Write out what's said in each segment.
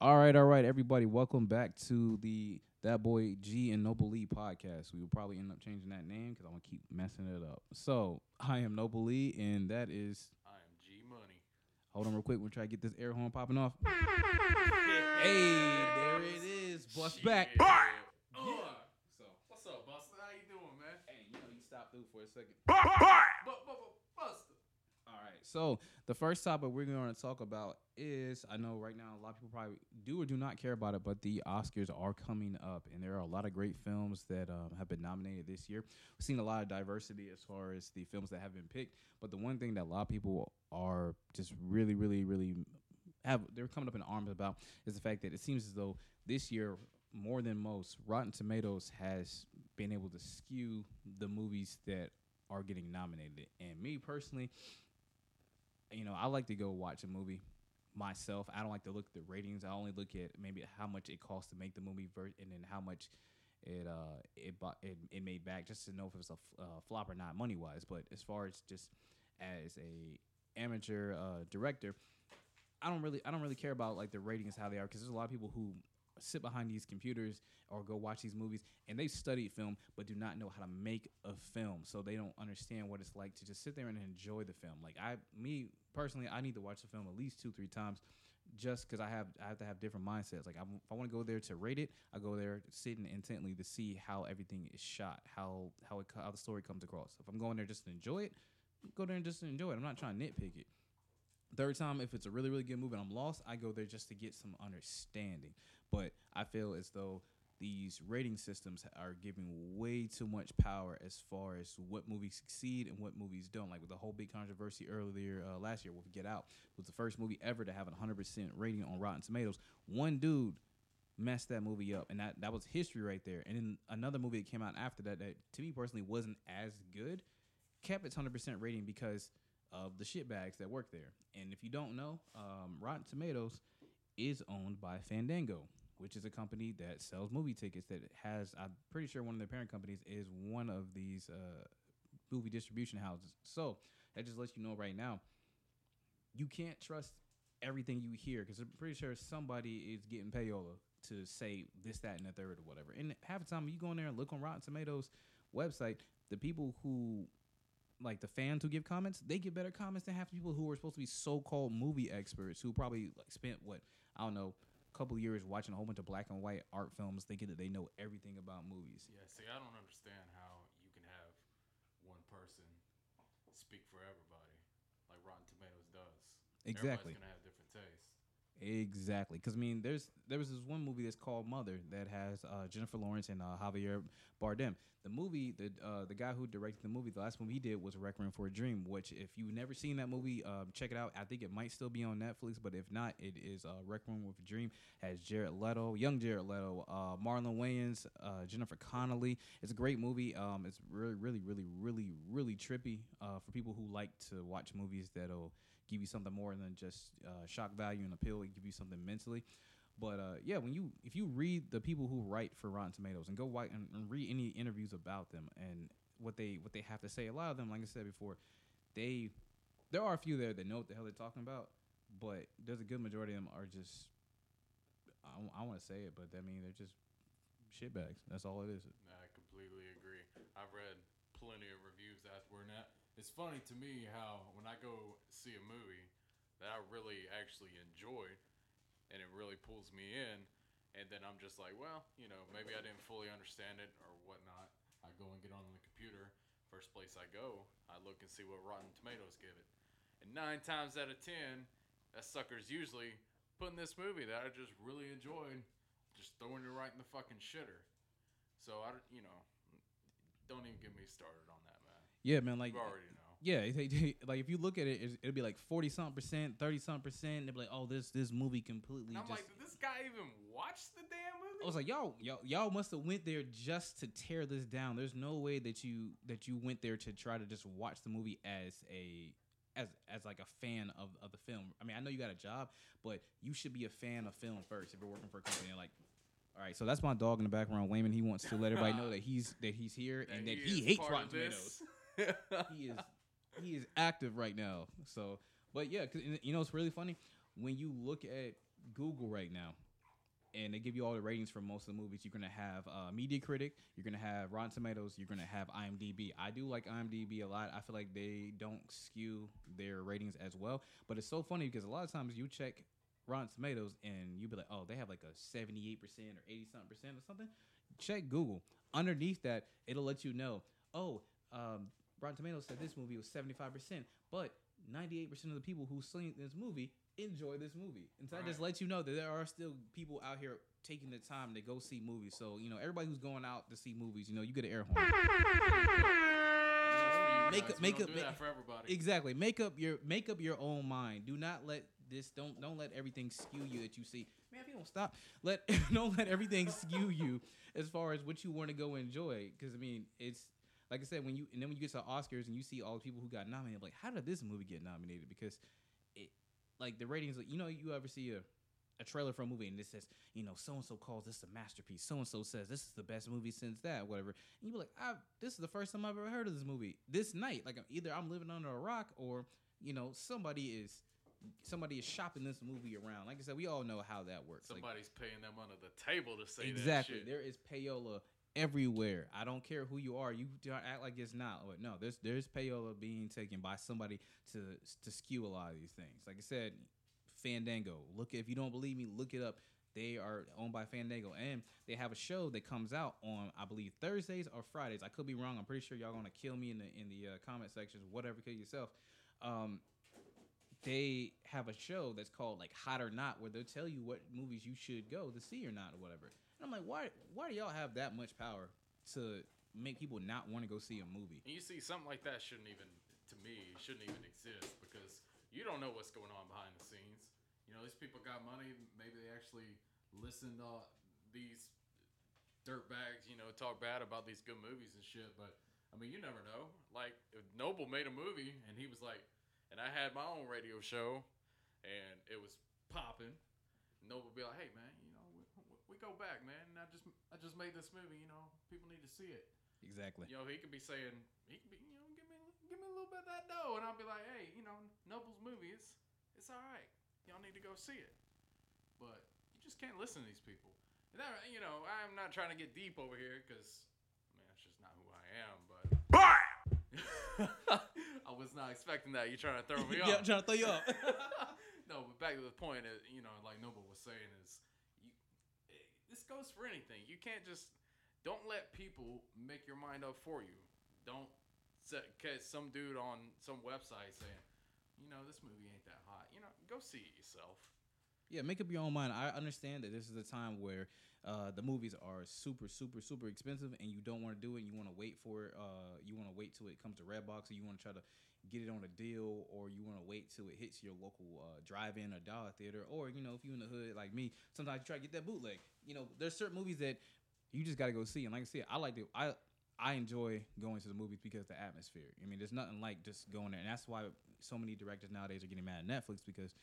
All right, all right, everybody. Welcome back to the That Boy G and Noble Lee podcast. We will probably end up changing that name because I want to keep messing it up. So I am Noble Lee, and that is. I am G Money. Hold on, real quick. We'll try to get this air horn popping off. hey, there it is. Bust back. Yeah. So, What's up, Buster? How you doing, man? hey, you know, you stop through for a second. Bu- bu- bu- Buster. All right. So the first topic we're going to talk about is I know right now a lot of people probably do or do not care about it, but the Oscars are coming up, and there are a lot of great films that um, have been nominated this year. We've seen a lot of diversity as far as the films that have been picked, but the one thing that a lot of people are just really, really, really have they're coming up in arms about is the fact that it seems as though this year more than most rotten tomatoes has been able to skew the movies that are getting nominated and me personally you know i like to go watch a movie myself. I don't like to look at the ratings. I only look at maybe how much it costs to make the movie ver- and then how much it uh it, it it made back just to know if it was a f- uh, flop or not money wise but as far as just as a amateur uh, director I don't really I don't really care about like the ratings how they are because there's a lot of people who sit behind these computers or go watch these movies and they studied film but do not know how to make a film. So they don't understand what it's like to just sit there and enjoy the film. Like I me personally I need to watch the film at least two three times just because I have I have to have different mindsets. Like I'm, if I want to go there to rate it I go there sitting intently to see how everything is shot how how it how the story comes across. If I'm going there just to enjoy it go there and just enjoy it. I'm not trying to nitpick it. Third time, if it's a really, really good movie and I'm lost, I go there just to get some understanding. But I feel as though these rating systems are giving way too much power as far as what movies succeed and what movies don't. Like with the whole big controversy earlier uh, last year with Get Out, was the first movie ever to have a 100% rating on Rotten Tomatoes. One dude messed that movie up, and that that was history right there. And then another movie that came out after that, that to me personally wasn't as good, kept its 100% rating because of the shitbags that work there. And if you don't know, um, Rotten Tomatoes is owned by Fandango, which is a company that sells movie tickets. That has, I'm pretty sure, one of their parent companies is one of these uh, movie distribution houses. So that just lets you know right now, you can't trust everything you hear because I'm pretty sure somebody is getting payola to say this, that, and the third or whatever. And half the time, you go in there and look on Rotten Tomatoes website, the people who like the fans who give comments, they get better comments than half the people who are supposed to be so-called movie experts who probably like spent what I don't know, couple years watching a whole bunch of black and white art films, thinking that they know everything about movies. Yeah, see, I don't understand how you can have one person speak for everybody, like Rotten Tomatoes does. Exactly. Everybody's gonna have different tastes. Exactly, because I mean, there's there was this one movie that's called Mother that has uh, Jennifer Lawrence and uh, Javier Bardem. The movie, the uh, the guy who directed the movie, the last movie he did was Requiem for a Dream. Which, if you've never seen that movie, um, check it out. I think it might still be on Netflix, but if not, it is uh, Requiem with a Dream. Has Jared Leto, young Jared Leto, uh, Marlon Wayans, uh, Jennifer Connelly. It's a great movie. Um, it's really, really, really, really, really trippy for people who like to watch movies that'll give you something more than just uh, shock value and appeal. It give you something mentally. But uh, yeah, when you if you read the people who write for Rotten Tomatoes and go white and, and read any interviews about them and what they what they have to say, a lot of them, like I said before, they there are a few there that know what the hell they're talking about, but there's a good majority of them are just I, want to say it, but I mean they're just shitbags. That's all it is. I completely agree. I've read plenty of reviews afterward. Now, it's funny to me how when I go see a movie that I really actually enjoy and it really pulls me in, and then I'm just like, well, you know, maybe I didn't fully understand it or whatnot. I go and get on the computer. First place I go, I look and see what Rotten Tomatoes give it. And nine times out of ten, that sucker's usually putting this movie that I just really enjoyed, just throwing it right in the fucking shitter. So I, don't- you know, don't even get me started on that, man. Yeah, man. Like You already know. Yeah, it- it- like if you look at it, it'll be like forty something percent, thirty something percent. They'll be like, "Oh, this this movie completely." And I'm just, like, did this guy even watch the damn movie? I was like, "Y'all, y'all, y'all must have went there just to tear this down." There's no way that you that you went there to try to just watch the movie as a as as like a fan of, of the film. I mean, I know you got a job, but you should be a fan of film first if you're working for a company. Like, all right, so that's my dog in the background, Wayman. He wants to let everybody know that he's that he's here and that he is hates Rotten. Tomatoes he is he is active right now. So, but yeah, 'cause, you know it's really funny when you look at Google right now. and they give you all the ratings for most of the movies. You're gonna have uh, Metacritic, you're gonna have Rotten Tomatoes, you're gonna have IMDb. I do like IMDb a lot. I feel like they don't skew their ratings as well. But it's so funny because a lot of times you check Rotten Tomatoes and you be like, oh, they have like a 78 percent or 80 something percent or something. Check Google. Underneath that, it'll let you know, oh, um, Rotten Tomatoes said this movie was 75 percent, but 98 percent of the people who seen this movie enjoy this movie. And so that just Right. lets you know that there are still people out here taking the time to go see movies. So, you know, everybody who's going out to see movies, you know, you get an air horn. Make Make up- up, make make up- up, make- for everybody. Exactly. Make up your make up your own mind. Do not let this don't don't let everything skew you that you see. Man, if you don't stop, let don't let everything skew you as far as what you want to go enjoy. Because I mean, it's like I said when you and then when you get to Oscars and you see all the people who got nominated, like how did this movie get nominated? Because it like the ratings. You know, you ever see a a trailer for a movie and it says, you know, so and so calls this a masterpiece. So and so says this is the best movie since that, whatever. And you be like, I, this is the first time I've ever heard of this movie. This night, like either I'm living under a rock or you know somebody is somebody is shopping this movie around. Like I said, we all know how that works. Like, Somebody's paying them under the table to say exactly, there is payola everywhere. I don't care who you are. You act like it's not. But no, there's there's payola being taken by somebody to to skew a lot of these things. Like I said, Fandango. Look if you don't believe me, look it up. They are owned by Fandango, and they have a show that comes out on I believe Thursdays or Fridays. I could be wrong. I'm pretty sure y'all gonna kill me in the in the uh, comment sections. Whatever, kill yourself. Um, they have a show that's called like Hot or Not, where they'll tell you what movies you should go to see or not or whatever. And I'm like, why? Why do y'all have that much power to make people not want to go see a movie? And you see, something like that shouldn't even, to me, shouldn't even exist because you don't know what's going on behind the scenes. You know, these people got money. Maybe they actually listen to these dirtbags, you know, talk bad about these good movies and shit. But I mean, you never know. Like, if Noble made a movie and he was like, and I had my own radio show and it was popping. Noble be like, hey man, you know, we, we go back, man. I just I just made this movie. You know, people need to see it. Exactly. You know, he could be saying, he could be, you know, give me, give me a little bit of that dough, and I'll be like, hey, you know, Noble's movie, it's, it's all right. Y'all need to go see it. But you just can't listen to these people. And that, you know, I'm not trying to get deep over here because, I mean, that's just not who I am. But I was not expecting that. You're trying to throw me yeah, off. I'm trying to throw you off. no, but back to the point, uh, you know, like Noble was saying, is you, goes for anything. You can't just don't let people make your mind up for you. Don't catch some dude on some website saying, you know, this movie ain't that hot. You know, go see it yourself. Yeah, make up your own mind. I understand that this is a time where uh, the movies are super, super, super expensive, and you don't want to do it. You want to wait for it. Uh, you want to wait till it comes to Redbox, or you want to try to get it on a deal, or you want to wait till it hits your local uh, drive-in or dollar theater, or you know, if you're in the hood like me, sometimes you try to get that bootleg. You know, there's certain movies that you just got to go see, and like I said, I like to. I I enjoy going to the movies because the atmosphere. I mean, there's nothing like just going there, and that's why so many directors nowadays are getting mad at Netflix because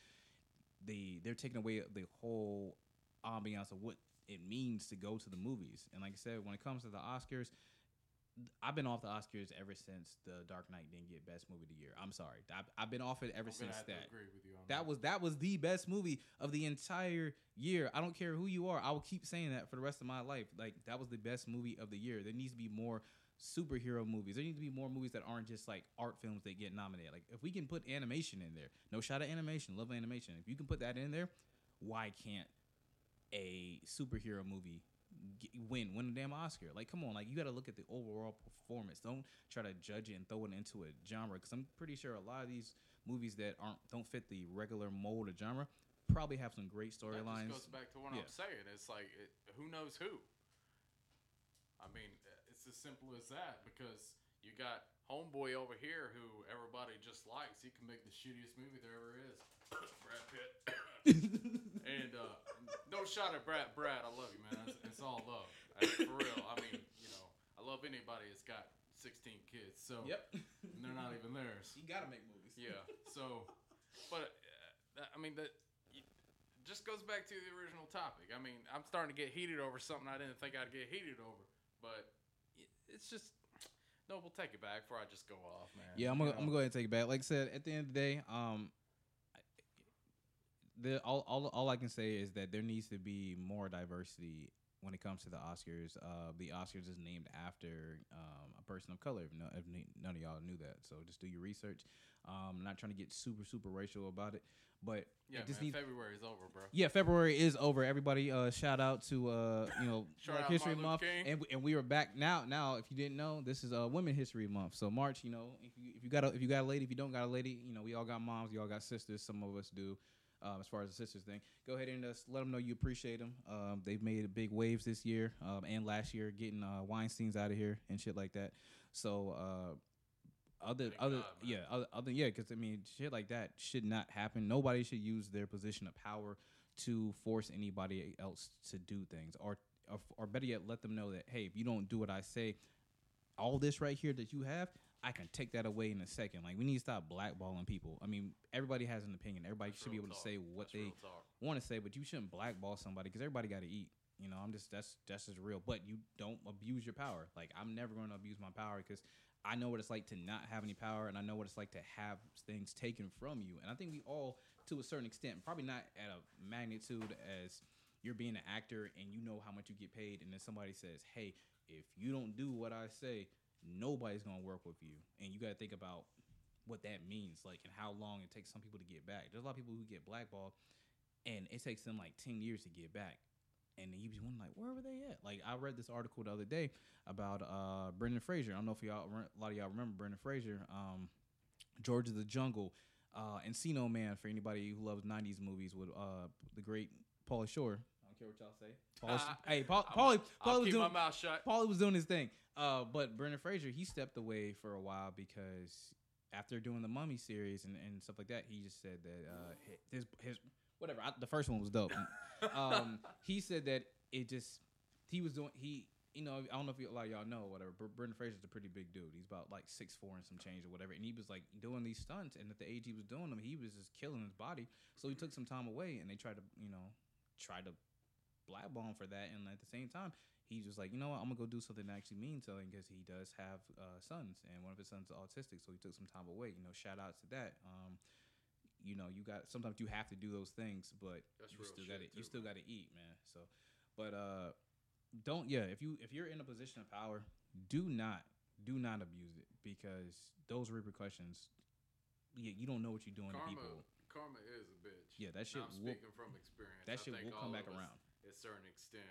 they they're taking away the whole ambiance of what it means to go to the movies. And like I said, when it comes to the Oscars, I've been off the Oscars ever since The Dark Knight didn't get Best Movie of the Year. I'm sorry, I've, I've been off it ever I'm since that. to agree with you on That was that was the best movie of the entire year. I don't care who you are. I will keep saying that for the rest of my life. Like that was the best movie of the year. There needs to be more superhero movies. There needs to be more movies that aren't just like art films that get nominated. Like if we can put animation in there, no shot of animation, love animation. If you can put that in there, why can't a superhero movie get, win win a damn Oscar? Like come on, like you got to look at the overall performance. Don't try to judge it and throw it into a genre because I'm pretty sure a lot of these movies that aren't don't fit the regular mold of genre probably have some great storylines. goes back to what Yeah. I'm saying. It's like it, who knows who. I mean, it's as simple as that because you got homeboy over here who everybody just likes. He can make the shittiest movie there ever is. Brad Pitt. and uh, no shot at Brad. Brad, I love you, man. It's, it's all love, Uh, for real. I mean, you know, I love anybody that's got 16 kids. So yep, and they're not even theirs. you got to make movies. Yeah. So, but uh, that, I mean that just goes back to the original topic. I mean, I'm starting to get heated over something I didn't think I'd get heated over, but it's just no. We'll take it back before I just go off, man. Yeah, I'm gonna, I'm gonna go ahead and take it back. Like I said, at the end of the day, um, the all, all all I can say is that there needs to be more diversity when it comes to the Oscars. Uh, the Oscars is named after um, a person of color. If, no, if none of y'all knew that, so just do your research. Um, not trying to get super super racial about it, but Yeah, man. needs. February is over, bro. Yeah, February is over. Everybody, uh, shout out to uh, you know Black History Month, and we, and we are back now. Now, if you didn't know, this is uh Women History Month. So March, you know, if you if you got a if you got a lady, if you don't got a lady, you know, we all got moms, you all got sisters. Some of us do. Um, as far as the sisters thing, go ahead and just let them know you appreciate them. Um, they've made big waves this year um, and last year, getting uh, Weinstein's out of here and shit like that. So uh, other Thank other God, yeah other, other yeah because I mean shit like that should not happen. Nobody should use their position of power to force anybody else to do things or or, or better yet let them know that hey if you don't do what I say all this right here that you have I can take that away in a second like we need to stop blackballing people I mean everybody has an opinion everybody That's should be able talk. to say what That's they want to say, but you shouldn't blackball somebody because everybody got to eat. You know, I'm just that's that's just real. But you don't abuse your power. Like I'm never going to abuse my power because I know what it's like to not have any power, and I know what it's like to have things taken from you. And I think we all, to a certain extent, probably not at a magnitude as you're being an actor and you know how much you get paid, and then somebody says, "Hey, if you don't do what I say, nobody's to work with you," and you got to think about what that means, like, and how long it takes some people to get back. There's a lot of people who get blackballed and it takes them like 10 years to get back and then you be wondering like where were they at like i read this article the other day about uh brendan fraser i don't know if y'all a lot of y'all remember brendan fraser um george of the jungle uh encino man for anybody who loves 90s movies with uh the great pauly shore i don't care what y'all say Pauly, hey Paul, paulie paulie was keep doing my mouth shut. Pauly was doing his thing. Uh, but Brendan Fraser, he stepped away for a while because after doing the Mummy series and, and stuff like that, he just said that uh, his his whatever. I, the first one was dope. um, he said that it just he was doing he. You know, I don't know if you, a lot of y'all know or whatever. But Brendan Fraser's a pretty big dude. He's about like six four and some change or whatever. And he was like doing these stunts, and at the age he was doing them, he was just killing his body. So he took some time away, and they tried to, you know, try to blackball him for that. And at the same time, he's just like, you know what, I'm gonna go do something that actually means something because he does have uh, sons, and one of his sons is autistic, so he took some time away. You know, shout out to that. Um, you know, you got sometimes you have to do those things, but That's you still got to you still got to eat, man. So, but uh, don't yeah. If you if you're in a position of power, do not do not abuse it because those repercussions. Yeah, you don't know what you're doing to people. karma is a bitch. Yeah, that shit I'm will- speaking from experience. That I shit will come back around. At a certain extent,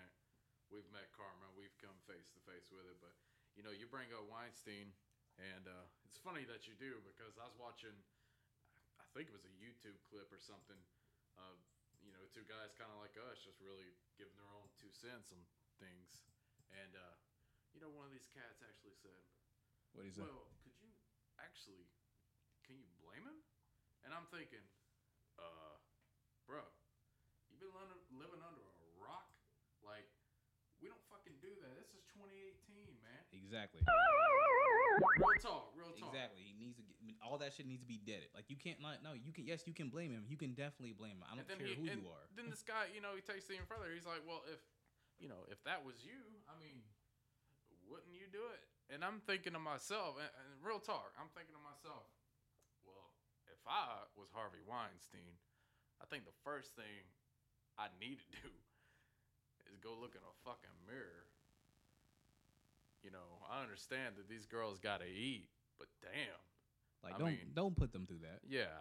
we've met karma. We've come face to face with it. But you know, you bring up Weinstein, and uh, it's funny that you do because I was watching. I think it was a YouTube clip or something of you know two guys kind of like us, just really giving their own two cents on things. And uh, you know, one of these cats actually said, What is that? well, could you actually? Can you blame him? And I'm thinking, uh, bro, you've been living, living under a rock. Like, we don't fucking do that. This is 2018, man. Exactly. Real talk, real talk. Exactly. He needs to get all that shit needs to be deaded. Like you can't like no, you can yes, you can blame him. You can definitely blame him. I don't care he, who you are. Then this guy, you know, he takes it even further. He's like, well, if, you know, if that was you, I mean, wouldn't you do it? And I'm thinking to myself, and, and real talk, I'm thinking to myself, well, if I was Harvey Weinstein, I think the first thing I need to do is go look in a fucking mirror. You know, I understand that these girls gotta eat, but damn, Like I don't mean- don't put them through that. yeah.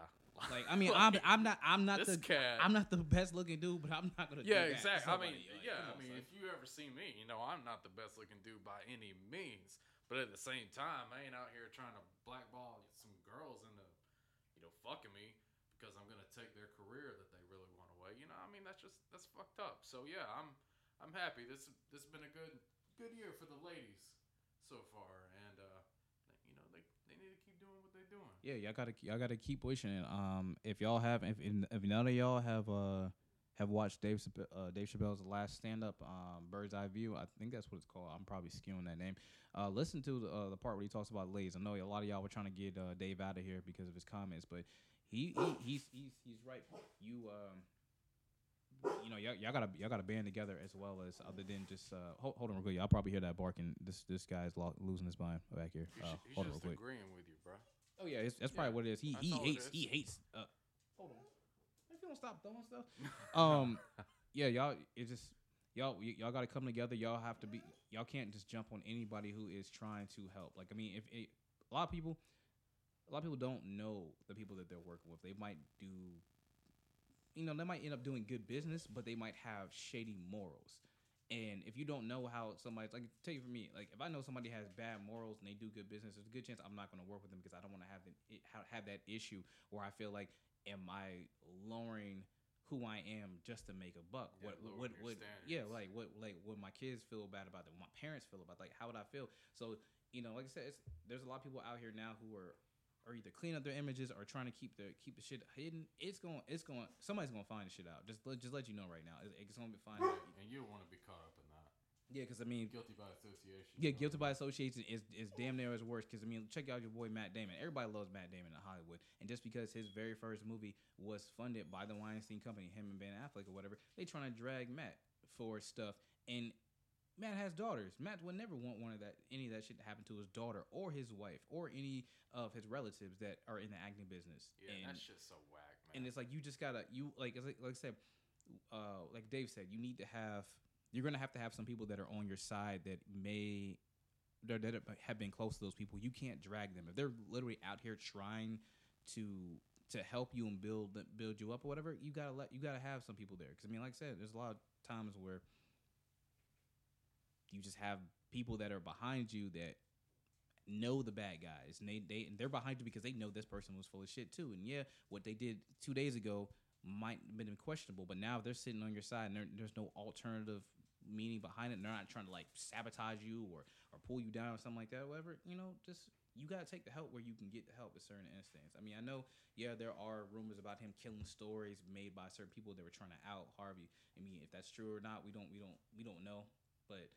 Like I mean, I'm I'm not I'm not the cat. I'm not the best looking dude, but I'm not gonna. Yeah, do that to exactly. I mean, Like, yeah. I mean, son. if you ever see me, you know I'm not the best looking dude by any means. But at the same time, I ain't out here trying to blackball some girls into, you know, fucking me because I'm gonna take their career that they really want away. You know, I mean that's just that's fucked up. So yeah, I'm I'm happy. This this has been a good good year for the ladies so far, and uh, you know they they need to keep doing what they're doing. yeah, y'all gotta y'all gotta keep pushing it. Um, if y'all have if if none of y'all have uh have watched Dave uh, Dave Chappelle's last stand up, um, Bird's Eye View. I think that's what it's called. I'm probably skewing that name. Uh, listen to the uh, the part where he talks about ladies. I know a lot of y'all were trying to get uh, Dave out of here because of his comments, but he, he he's he's he's right. You um. You know, y'all, y'all gotta y'all gotta band together as well as other than just uh, hold, hold on real quick. Y'all probably hear that barking. This this guy's lo- losing his mind back here. Uh, he's hold on real just quick. agreeing with you, bro. Oh yeah, it's, that's probably what it is. He he hates he hates. Uh, hold on. I feel gonna stop throwing stuff. Um, yeah, y'all. It just y'all y- y'all got to come together. Y'all have to be. Y'all can't just jump on anybody who is trying to help. Like I mean, if it, a lot of people, a lot of people don't know the people that they're working with. They might do, you know, they might end up doing good business, but they might have shady morals. And if you don't know how somebody's like, tell you for me, like if I know somebody has bad morals and they do good business, there's a good chance I'm not going to work with them because I don't want to have the, have that issue where I feel like, am I lowering who I am just to make a buck? Yeah, what what what? Yeah, like what like would my kids feel bad about that? What my parents feel about? Like how would I feel? So you know, like I said, it's, there's a lot of people out here now who are are either cleaning up their images or trying to keep the keep the shit hidden. It's going it's going somebody's going to find the shit out. Just let, just let you know right now. It's, it's going to be fine. And you don't want to be caught up in that. yeah, because I mean, Guilty by association. yeah, guilty by association is, is damn near as worse. Because I mean, check out your boy Matt Damon. Everybody loves Matt Damon in Hollywood, and just because his very first movie was funded by the Weinstein Company, him and Ben Affleck or whatever, they trying to drag Matt for stuff. And Matt has daughters. Matt would never want one of that any of that shit to happen to his daughter or his wife or any of his relatives that are in the acting business. Yeah, and, that's just so whack, man. and it's like you just gotta you like like, like I said, uh, like Dave said, you need to have you're gonna have to have some people that are on your side that may that that have been close to those people. You can't drag them if they're literally out here trying to to help you and build build you up or whatever. You gotta let you gotta have some people there because I mean, like I said, there's a lot of times where you just have people that are behind you that know the bad guys. And they, they and they're behind you because they know this person was full of shit too. And yeah what they did two days ago might have been questionable but now they're sitting on your side and there's no alternative meaning behind it. And they're not trying to like sabotage you or or pull you down or something like that. Whatever you know just you got to take the help where you can get the help at certain instances i mean i know yeah there are rumors about him killing stories made by certain people that were trying to out harvey. I mean if that's true or not we don't we don't we don't know. But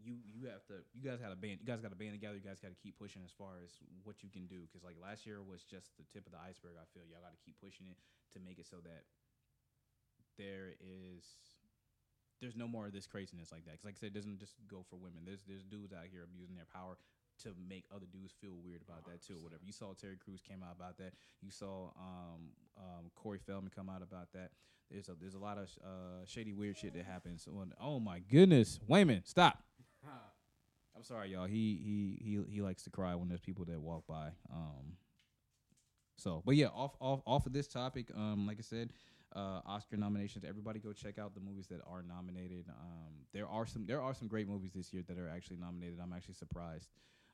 you you have to you guys got to band you guys got to band together. You guys got to keep pushing as far as what you can do. Because like last year was just the tip of the iceberg i feel. Y'all got to keep pushing it to make it so that there is there's no more of this craziness like that. Because like i said it doesn't just go for women. There's there's dudes out here abusing their power to make other dudes feel weird about that too or whatever. You saw terry Crews came out about that. You saw um, um, corey feldman come out about that. There's a there's a lot of uh, shady weird shit that happens oh my goodness. Wayman stop I'm sorry, y'all. He he he he likes to cry when there's people that walk by. Um. So, but yeah, off off off of this topic, um, like I said, uh, Oscar nominations. Everybody go check out the movies that are nominated. Um, there are some there are some great movies this year that are actually nominated. I'm actually surprised.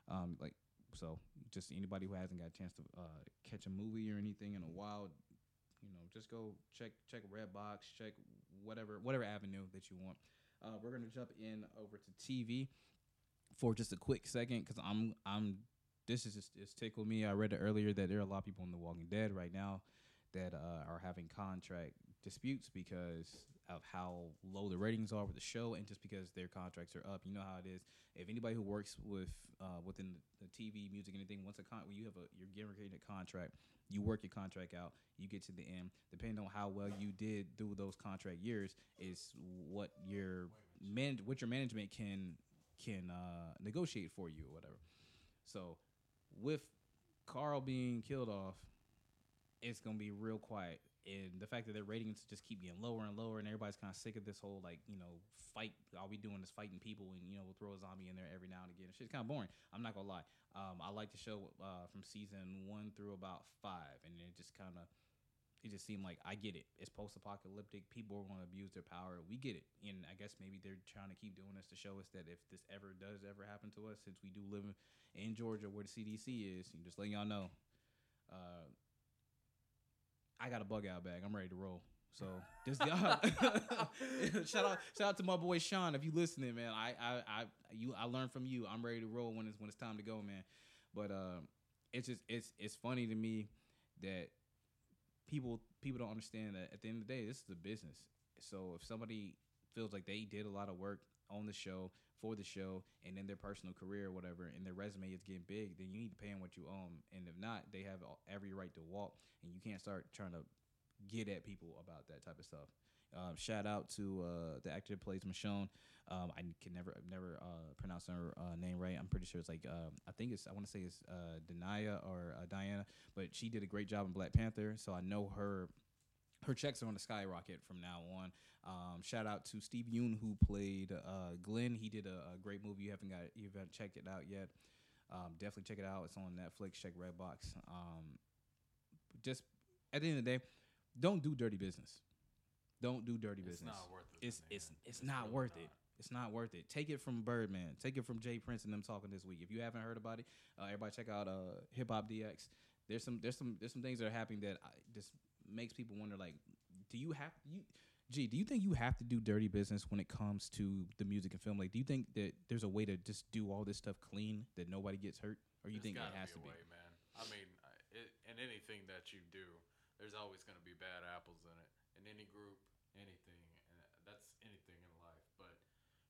Um, like so, just anybody who hasn't got a chance to uh, catch a movie or anything in a while, you know, just go check check Redbox, check whatever whatever avenue that you want. Uh, we're gonna jump in over to TV for just a quick second because I'm I'm this is just it's tickled me. I read it earlier that there are a lot of people in The Walking Dead right now that uh, are having contract disputes because of how low the ratings are with the show and just because their contracts are up. You know how it is. If anybody who works with uh, within the, TV, music, anything, once a con, when you have a you're guaranteed a contract, you work your contract out, you get to the end. Depending on how well you did through those contract years, is what your man, what your management can can uh, negotiate for you or whatever. So, with Carl being killed off, it's gonna be real quiet. And the fact that their ratings just keep getting lower and lower, and everybody's kind of sick of this whole like you know fight. All we doing is fighting people, and you know we'll throw a zombie in there every now and again. Shit's kind of boring. I'm not gonna lie. Um, I like the show uh, from season one through about five, and it just kind of it just seemed like I get it. It's post-apocalyptic. People are going to abuse their power. We get it, and I guess maybe they're trying to keep doing this to show us that if this ever does ever happen to us, since we do live in, in Georgia where the CDC is, and just letting y'all know, uh, I got a bug out bag. I'm ready to roll. So just shout out shout out to my boy Sean if you listening, man. I I I you I learned from you. I'm ready to roll when it's when it's time to go, man. But uh, it's just it's it's funny to me that people people don't understand that at the end of the day, this is a business. So if somebody feels like they did a lot of work on the show for the show and in their personal career or whatever, and their resume is getting big, then you need to pay them what you owe them. And if not, they have every right to walk, and you can't start trying to get at people about that type of stuff. Um, shout out to uh, the actor that plays Michonne. Um, I can never never uh, pronounce her uh, name right. I'm pretty sure it's like uh, I think it's I want to say it's uh, Denia or uh, Diana, but she did a great job in Black Panther. So I know her her checks are on the skyrocket from now on. Um, shout out to Steve Yeun who played uh, Glenn. He did a, a great movie. You haven't got you haven't checked it out yet. Um, definitely check it out. It's on Netflix. Check Redbox. Um, just at the end of the day, don't do dirty business. Don't do dirty It's business. not worth it. It's the it's it's not really worth it. It's not worth it. Take it from Birdman. Take it from J. Prince and them talking this week. If you haven't heard about it, uh, everybody check out uh, Hip Hop DX. There's some there's some there's some things that are happening that I, just makes people wonder. Like, do you have you? Gee, do you think you have to do dirty business when it comes to the music and film? Like, do you think that there's a way to just do all this stuff clean that nobody gets hurt, or you There's think it has be to be? way, man. I mean, it, in anything that you do, there's always going to be bad apples in it. In any group, anything, and that's anything in life. But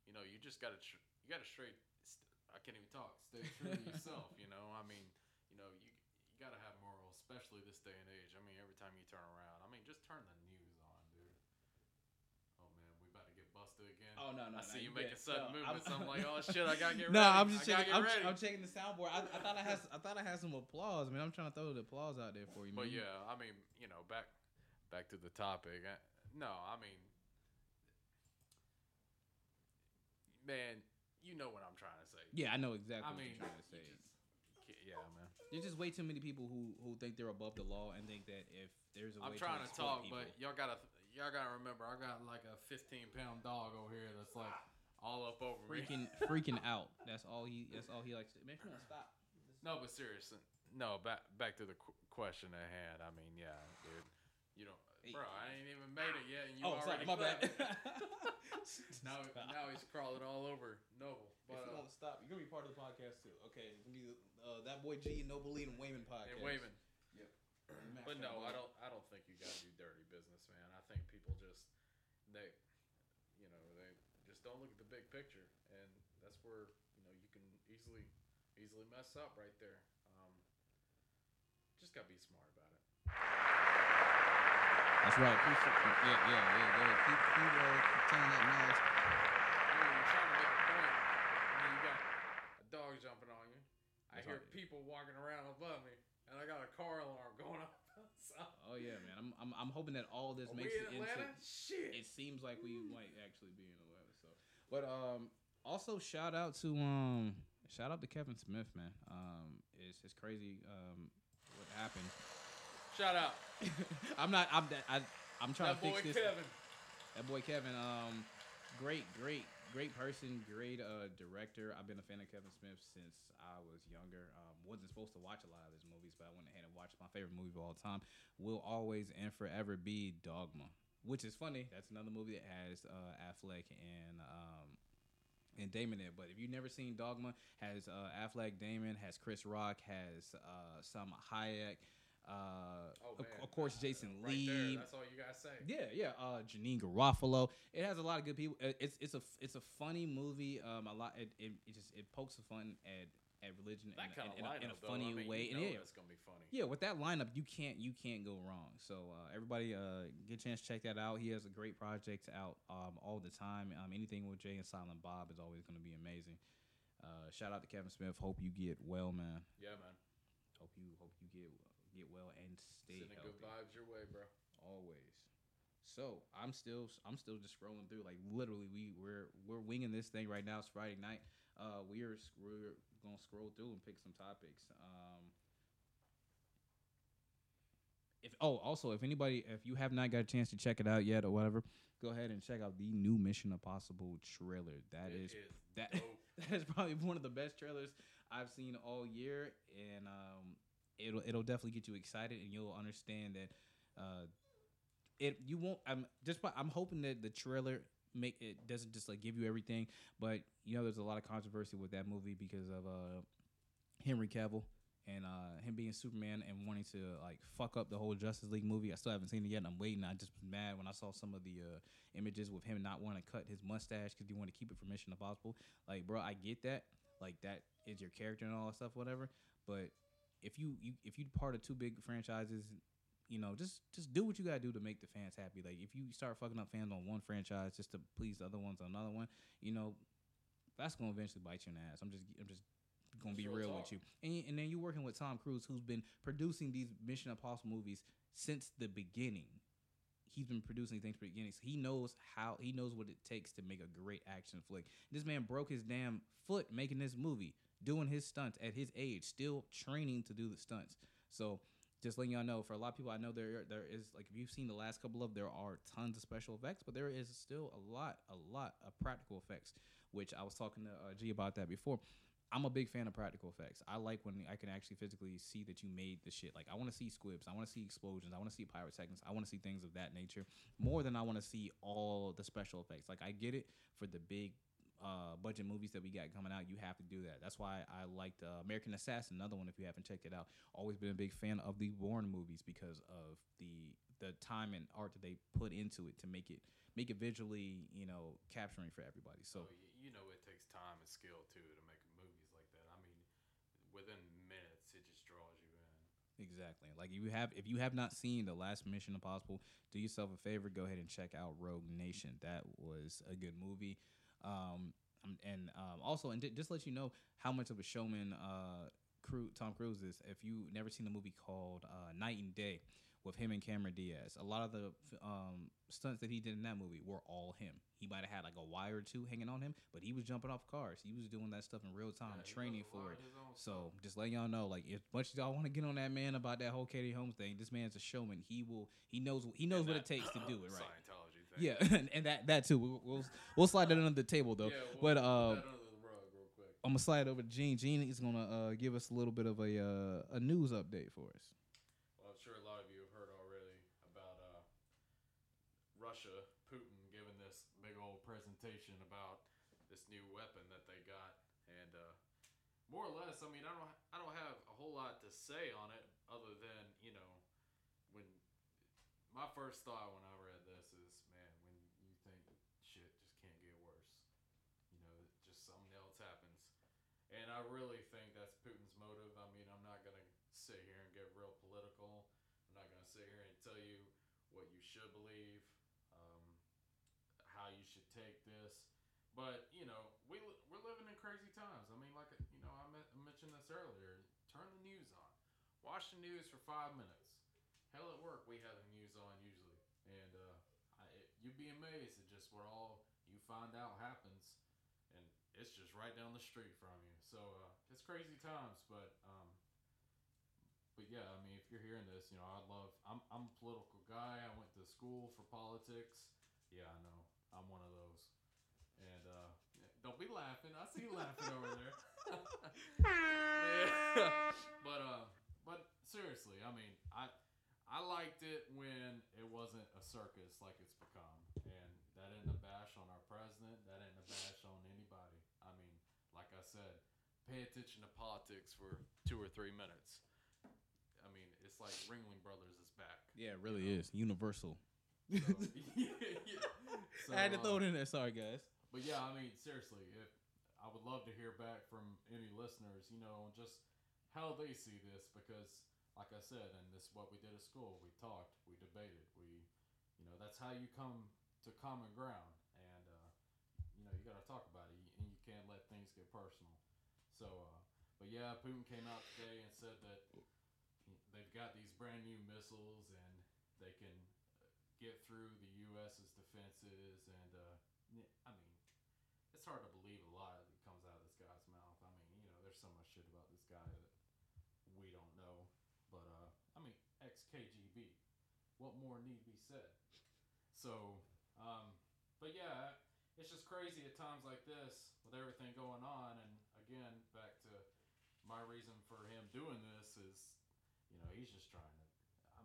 you know, you just got to tr- you got to straight. St- I can't even talk. Stay true to yourself. You know, I mean, you know, you you got to have morals, especially this day and age. I mean, every time you turn around, I mean, just turn the news on, dude. Oh man, we about to get busted again. Oh no, no! I see no, you making sudden no, movements. I'm- I'm, like, oh shit, I gotta get No, ready. I'm just checking. I'm. I'm checking the soundboard. I, I thought I had. I thought I had some applause, man. I'm trying to throw the applause out there for you, man. But yeah, I mean, you know, back back to the topic. I, no, I mean, man, you know what I'm trying to say. yeah, I know exactly I what mean, you're trying to you say. just yeah, man. There's just way too many people who who think they're above the law and think that if there's a I'm way trying to exploit talk, people, but y'all gotta y'all gotta remember, I got like a 15 pound dog over here that's like all up over me. freaking freaking out. That's all he. That's all he likes to. Man, come on, stop. No, but seriously, no. Back back to the qu- question at hand. I mean, yeah, dude. You don't, bro. I ain't even made it yet, and you oh, sorry, my bad. now, now he's crawling all over Noble. But, uh, stop. You're gonna be part of the podcast too. Okay, it's gonna be uh, that boy G Noble Lee and Wayman podcast. and waving. Max But no, I don't. I don't think you gotta do dirty business, man. I think people just they, you know, they just don't look at the big picture, and that's where you know you can easily easily mess up right there. Um, just gotta be smart about it. That's right. Appreciate Yeah, yeah, yeah. Keep, keep, uh, keep telling that knowledge. Dude, you're trying to make a point, and then you got a dog jumping on you. I That's hear people walking around above me, and I got a car alarm going off. so, Oh yeah, man. I'm, I'm, I'm hoping that all this are makes it into. Atlanta? Shit. It seems like we might actually be in Atlanta. So, but um, also shout out to um, shout out to Kevin Smith, man. Um, it's it's crazy um what happened. Shout out I'm not. I'm that. I, I'm trying that to boy fix this. Kevin. That boy Kevin, um, great, great, great person, great uh, director. I've been a fan of Kevin Smith since I was younger. Um, wasn't supposed to watch a lot of his movies, but I went ahead and watched my favorite movie of all time. Will always and forever be Dogma, which is funny. That's another movie that has uh, Affleck and um, and Damon in it. But if you've never seen Dogma, has uh, Affleck, Damon, has Chris Rock, has uh, Salma Hayek. Uh, Oh of, course, Jason right Lee. There, that's all you gotta say. Yeah, yeah. Uh, Janeane Garofalo. It has a lot of good people. It's it's a it's a funny movie. Um, a lot. It, it, it just it pokes fun at at religion That in, in, in, a, in a funny I mean, way. You and yeah, that's gonna be funny. yeah, with that lineup, you can't you can't go wrong. So uh, everybody, uh, get a chance to check that out. He has a great project out um, all the time. Um, anything with Jay and Silent Bob is always going to be amazing. Uh, shout out to Kevin Smith. Hope you get well, man. Yeah, man. Hope you hope you get get well and stay Sending healthy good vibes your way, bro. always. So I'm still I'm still just scrolling through. Like literally, we we're we're winging this thing right now. It's Friday night. Uh, we are we're gonna scroll through and pick some topics. Um, if oh also if anybody if you have not got a chance to check it out yet or whatever, go ahead and check out the new Mission Impossible trailer. That is is that that is probably one of the best trailers I've seen all year, and um, it'll it'll definitely get you excited, and you'll understand that uh, it you won't. I'm just I'm hoping that the trailer make it doesn't just like give you everything, but you know there's a lot of controversy with that movie because of uh, Henry Cavill. And uh, him being Superman and wanting to like fuck up the whole Justice League movie, I still haven't seen it yet. And I'm waiting. I just was mad when I saw some of the uh, images with him not wanting to cut his mustache because he wanted to keep it for Mission Impossible. Like, bro, I get that. Like, that is your character and all that stuff, whatever. But if you, you if you part of two big franchises, you know, just just do what you gotta do to make the fans happy. Like, if you start fucking up fans on one franchise just to please the other ones on another one, you know, that's gonna eventually bite you in the ass. I'm just I'm just gonna be real with you. And, and then you're working with Tom Cruise, who's been producing these Mission Impossible movies since the beginning. he's been producing things from the beginning. So he knows how he knows what it takes to make a great action flick. This man broke his damn foot making this movie, doing his stunts at his age, still training to do the stunts. So just letting y'all know, for a lot of people, I know there there is like if you've seen the last couple of, there are tons of special effects, but there is still a lot, a lot of practical effects. Which I was talking to uh, G about that before. I'm a big fan of practical effects. I like when I can actually physically see that you made the shit. Like I want to see squibs, I want to see explosions, I want to see pyrotechnics, I want to see things of that nature more than I want to see all the special effects. Like I get it for the big uh, budget movies that we got coming out, you have to do that. That's why I liked uh, American Assassin, another one. If you haven't checked it out, always been a big fan of the Bourne movies because of the the time and art that they put into it to make it make it visually, you know, capturing for everybody. So you know it takes time and skill too to make movies like that. I mean, within minutes, it just draws you in. Exactly. Like you have if you have not seen the last Mission Impossible, do yourself a favor, go ahead and check out Rogue Nation. That was a good movie. Um and um, also, and ju- just let you know how much of a showman uh, Tom Cruise is. If you never seen the movie called uh, Knight and Day with him and Cameron Diaz, a lot of the um, stunts that he did in that movie were all him. He might have had like a wire or two hanging on him, but he was jumping off cars. He was doing that stuff in real time, Yeah, training for it. of his own So stuff. just letting y'all know, like as much as y'all want to get on that man about that whole Katie Holmes thing, this man's a showman. He will. He knows. He knows And what it takes to do it right. Thing. Yeah, and, and that that too. We'll, we'll we'll slide that under the table though. Yeah, but we'll uh, under the rug real quick. I'm gonna slide over to Gene. Gene is gonna uh, give us a little bit of a uh, a news update for us. Well, I'm sure a lot of you have heard already about uh, Russia, Putin giving this big old presentation about this new weapon that they got, and uh, more or less, I mean, I don't, I don't have a whole lot to say on it other than you know, when my first thought when I read this is, man, when you think shit just can't get worse, you know, just something else happens, and I really think that's Putin's motive. I mean, I'm not gonna sit here and get real political. I'm not gonna sit here and tell you what you should believe, um, how you should take this. But you know, we we're living in crazy times. I mean, like you know, I, mentioned this earlier. Turn the news on. Watch the news for five minutes. Hell, at work we have the news on usually, and uh, I, it, you'd be amazed at just what all you find out happens, and it's just right down the street from you. So uh, it's crazy times, but um, but yeah, I mean, if you're hearing this, you know, I love. I'm I'm a political guy. I went to school for politics. Yeah, I know. I'm one of those. And uh, don't be laughing. I see you laughing over there. But uh, but seriously, I mean, I I liked it when it wasn't a circus like it's become, and that ain't a bash on our president. That ain't a bash on anybody. I mean, like I said, pay attention to politics for two or three minutes. I mean, it's like Ringling Brothers is back. Yeah, it really know. is universal. So, yeah, yeah. So, I had to throw it in there. Sorry, guys. but yeah, I mean, seriously, if I would love to hear back from any listeners, you know, just how they see this because, like I said, and this is what we did at school. We talked, we debated, we, you know, that's how you come to common ground, and uh, you know, you got to talk about it, you can't let things get personal. So, uh, but yeah, Putin came out today and said that they've got these brand new missiles and they can uh, get through the U.S.'s defenses, and uh, I mean, it's hard to believe a lot that comes out of this guy's mouth. I mean, you know, there's so much shit about this guy that we don't know, but uh, I mean, ex KGB. What more need be said? So, um, but yeah, it's just crazy at times like this with everything going on. And again, back to my reason for him doing this is, you know, he's just trying to. Um,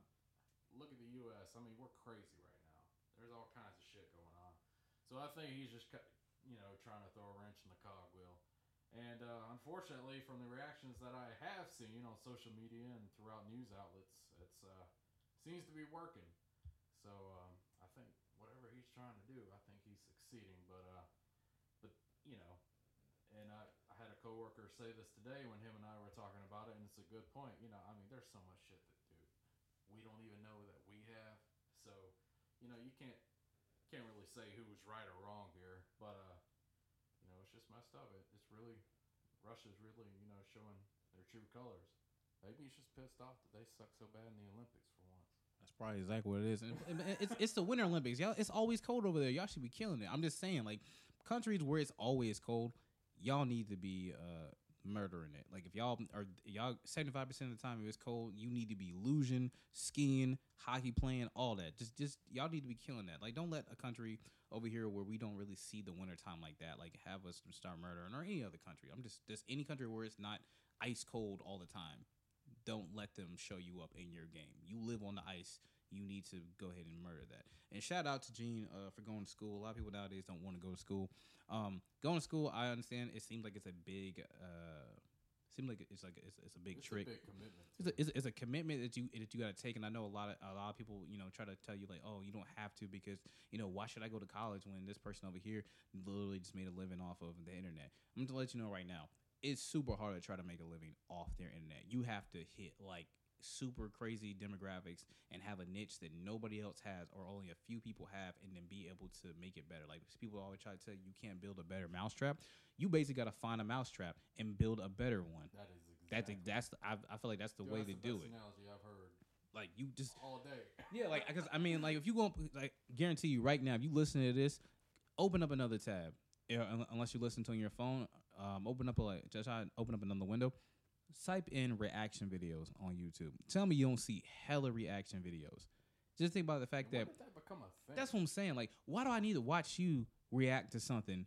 look at the U.S. I mean, we're crazy right now. There's all kinds of shit going on. So I think he's just, you know, trying to throw a wrench in the cogwheel. And uh, unfortunately, from the reactions that I have seen on social media and throughout news outlets, it's uh, seems to be working. So um, I think whatever he's trying to do, I think he's succeeding. But uh, you know, and I, I had a coworker say this today when him and I were talking about it, and it's a good point. You know, I mean, there's so much shit that dude we don't even know that we have. So you know, you can't can't really say who was right or wrong here, but uh, you know, it's just messed up. It, it's really Russia's really you know showing their true colors. Maybe he's just pissed off that they suck so bad in the Olympics for once. That's probably exactly what it is. And it's it's the Winter Olympics. Y'all, it's always cold over there. Y'all should be killing it. I'm just saying, like countries where it's always cold, y'all need to be uh murdering it. Like if y'all are y'all 75 percent of the time if it's cold, you need to be losing, skiing, hockey playing, all that. Just just y'all need to be killing that. Like don't let a country over here where we don't really see the winter time like that, like have us start murdering or any other country. I'm just just any country where it's not ice cold all the time. Don't let them show you up in your game. You live on the ice. You need to go ahead and murder that. And shout out to Gene uh, for going to school. A lot of people nowadays don't want to go to school. Um, going to school, I understand. It seems like it's a big. Uh, seems like it's like it's, it's a big It's trick. a big commitment. It's a, it's, a, it's a commitment that you that you got to take, and I know a lot of a lot of people, you know, try to tell you like, oh, you don't have to because you know why should I go to college when this person over here literally just made a living off of the internet? I'm gonna let you know right now, it's super hard to try to make a living off their internet. You have to hit like super crazy demographics and have a niche that nobody else has or only a few people have, and then be able to make it better. Like people always try to tell you you can't build a better mousetrap. You basically got to find a mousetrap and build a better one. That is That's exactly. that's the, I, I feel like that's the Dude, way that's to the do it. Analogy I've heard Like you just all day. yeah, like because I mean, like if you go like guarantee you right now, if you listen to this, open up another tab. Yeah, unless you listen to on your phone, um, open up a like just try open up another window. Type in reaction videos on YouTube. Tell me you don't see hella reaction videos. Just think about the fact that that become a thing? that's what I'm saying. Like, why do I need to watch you react to something?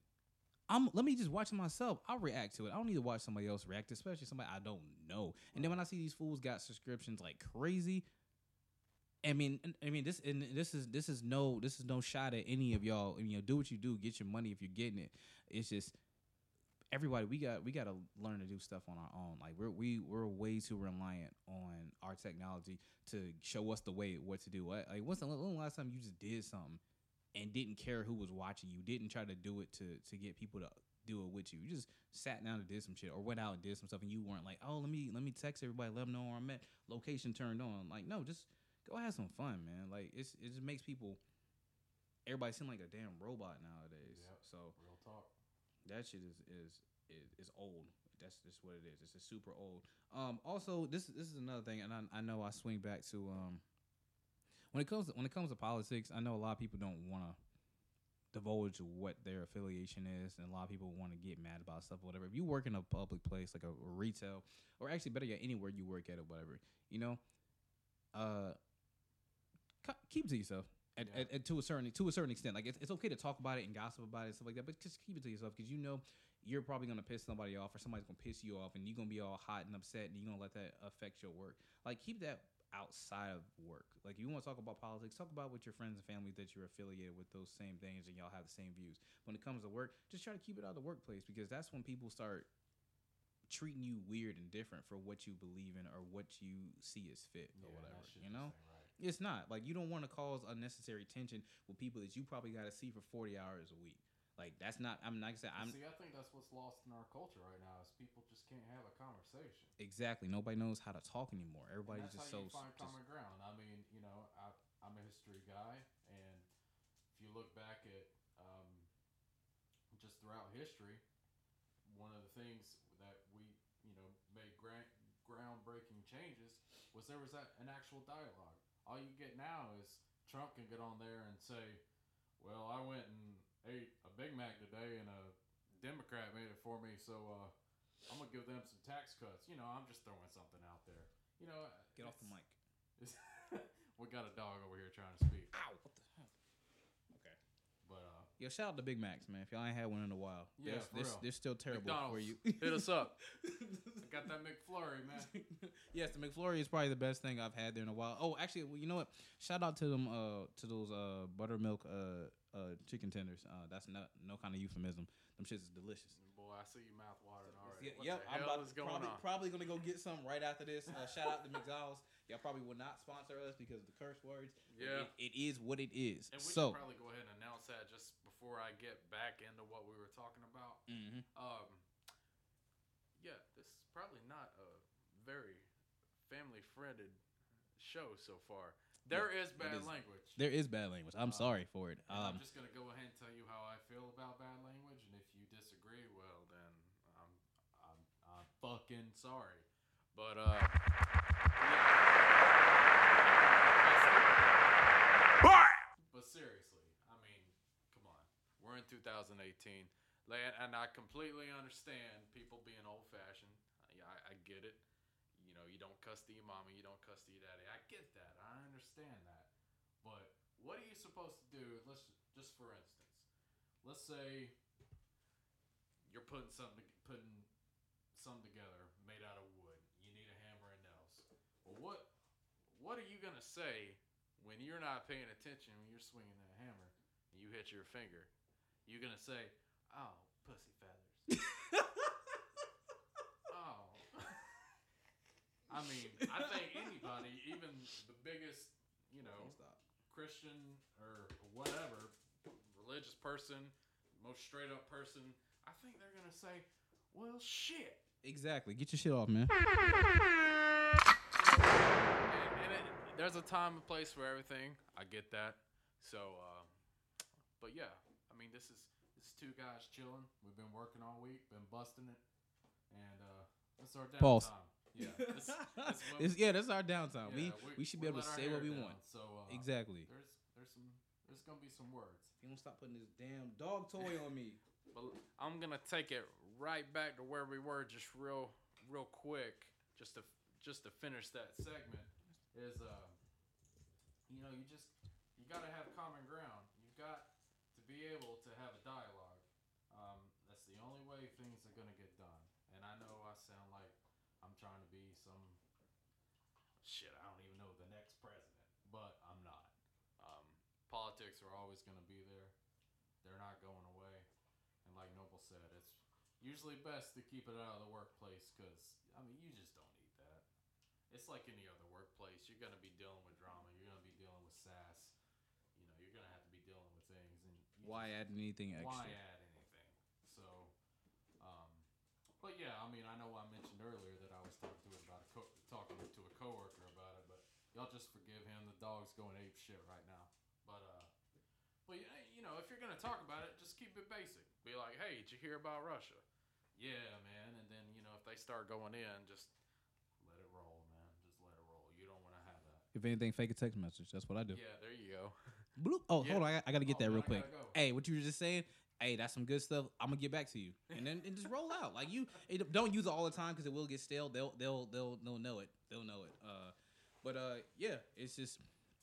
I'm let me just watch it myself. I'll react to it. I don't need to watch somebody else react, especially somebody I don't know. And then when I see these fools got subscriptions like crazy, I mean, I mean this and this is this is no this is no shot at any of y'all. You know, do what you do, get your money if you're getting it. It's just everybody we got we got to learn to do stuff on our own. Like we're we we're way too reliant on our technology to show us the way what to do. Like what's the last time you just did something and didn't care who was watching you, didn't try to do it to to get people to do it with you. You just sat down and did some shit or went out and did some stuff and you weren't like, "Oh, let me let me text everybody, let them know where I'm at, location turned on." Like, no, just go have some fun, man. Like it's it just makes people everybody seem like a damn robot nowadays. Yep. So Real talk. That shit is is is, is old. That's just what it is. It's just super old. Um, also, this this is another thing, and I, I know I swing back to um, when it comes to, when it comes to politics. I know a lot of people don't want to divulge what their affiliation is, and a lot of people want to get mad about stuff or whatever. If you work in a public place like a, a retail, or actually better yet, anywhere you work at or whatever, you know, uh, keep to yourself. At, Yeah. at, at to a certain to a certain extent, like it's, it's okay to talk about it and gossip about it and stuff like that, but just keep it to yourself because you know you're probably gonna piss somebody off or somebody's gonna piss you off and you're gonna be all hot and upset and you're gonna let that affect your work. Like keep that outside of work. Like you want to talk about politics, talk about with your friends and family that you're affiliated with those same things and y'all have the same views. When it comes to work, just try to keep it out of the workplace because that's when people start treating you weird and different for what you believe in or what you see as fit or whatever. You know? ain't right. It's not like you don't want to cause unnecessary tension with people that you probably got to see for forty hours a week. Like that's not. I'm not saying I'm See, I think that's what's lost in our culture right now is people just can't have a conversation. exactly. Nobody knows how to talk anymore. Everybody's just so. find just- common ground. I mean, you know, I, I'm a history guy, and if you look back at um, just throughout history, one of the things that we, you know, made gra- groundbreaking changes was there was that, an actual dialogue. All you get now is Trump can get on there and say, "Well, I went and ate a Big Mac today, and a Democrat made it for me, so uh, I'm gonna give them some tax cuts." You know, I'm just throwing something out there. You know, Get off the mic. we got a dog over here trying to speak, Ow! What the hell? Okay. but uh, Yo, shout out to Big Macs, man. If y'all ain't had one in a while, Yeah, they're, for they're, real. they're still terrible for you. hit us up. I got that McFlurry, man. yes, the McFlurry is probably the best thing I've had there in a while. Oh, actually, well, you know what? Shout out to them, uh, to those uh buttermilk uh uh chicken tenders. Uh, that's not no kind of euphemism. Them shits is delicious. Boy, I see you mouth watering already. Yeah, what yep, the I'm hell about is to, going probably, on? probably gonna go get some right after this. Uh, shout out to McDonald's. Y'all probably will not sponsor us because of the curse words. Yeah. it- it is what it is. And we so, should probably go ahead and announce that just before I get back into what we were talking about. mhm. Um, yeah, this is probably not a very family-friended show so far. There is it bad is. language. there is bad language. I'm Uh, sorry for it. Um, I'm just gonna go ahead and tell you how I feel about bad language, and if you disagree, well then I'm I'm I'm fucking sorry. But uh, yeah. we're in 2018. Like, And I completely understand people being old fashioned. Yeah, I, I get it. You know, you don't cuss to your mama, you don't cuss to your daddy. I get that. I understand that. But what are you supposed to do? Let's just for instance, let's say you're putting something putting something together made out of wood. You need a hammer and nails. Well, what what are you gonna say when you're not paying attention when you're swinging that hammer and you hit your finger? You're gonna say, "Oh, pussy feathers." oh. I mean, I think anybody, even the biggest, you know, Christian or whatever religious person, most straight up person, I think they're gonna say, "Well, shit." Exactly. Get your shit off, man. And, and it, there's a time and place for everything. I get that. So, uh, but yeah, this is this is two guys chilling. We've been working all week, been busting it, and uh, this is our downtime. Pause. Yeah, this, this what- It's- yeah, that's our downtime. yeah, we, we should be able to say what we down. want. So uh, Exactly. There's there's some there's gonna be some words. You don't stop putting this damn dog toy on me. But I'm gonna take it right back to where we were, just real, real quick, just to just to finish that segment. Is uh, you know, you just you gotta have common ground. Be able to have a dialogue. Um, that's the only way things are gonna get done. And I know I sound like I'm trying to be some shit. I don't even know the next president, but I'm not. Um, politics are always gonna be there. They're not going away. And like Noble said, it's usually best to keep it out of the workplace because, I mean, you just don't need that. It's like any other workplace. You're to be dealing with drama. You're to be dealing with sass. You know, you're going to have to be dealing with things. And you Why add anything extra? why add anything? So, um, but yeah, I mean, I know I mentioned earlier that I was talking to it about a co- talking to a coworker about it, but y'all just forgive him. The dog's going ape shit right now. But uh, but you know, if you're gonna talk about it, just keep it basic. Be like, hey, did you hear about Russia? Yeah, man. And then you know, if they start going in, just let it roll, man. Just let it roll. You don't want to have that. If anything, fake a text message. That's what I do. Yeah, there you go. Bloop. Oh, Yeah. hold on. I, I got to get Oh, that real quick. go. Hey, what you were just saying? Hey, that's some good stuff. I'm gonna get back to you, and then and just roll out. Like you, it, don't use it all the time because it will get stale. They'll they'll they'll they'll know it. They'll know it. Uh, but uh, yeah, it's just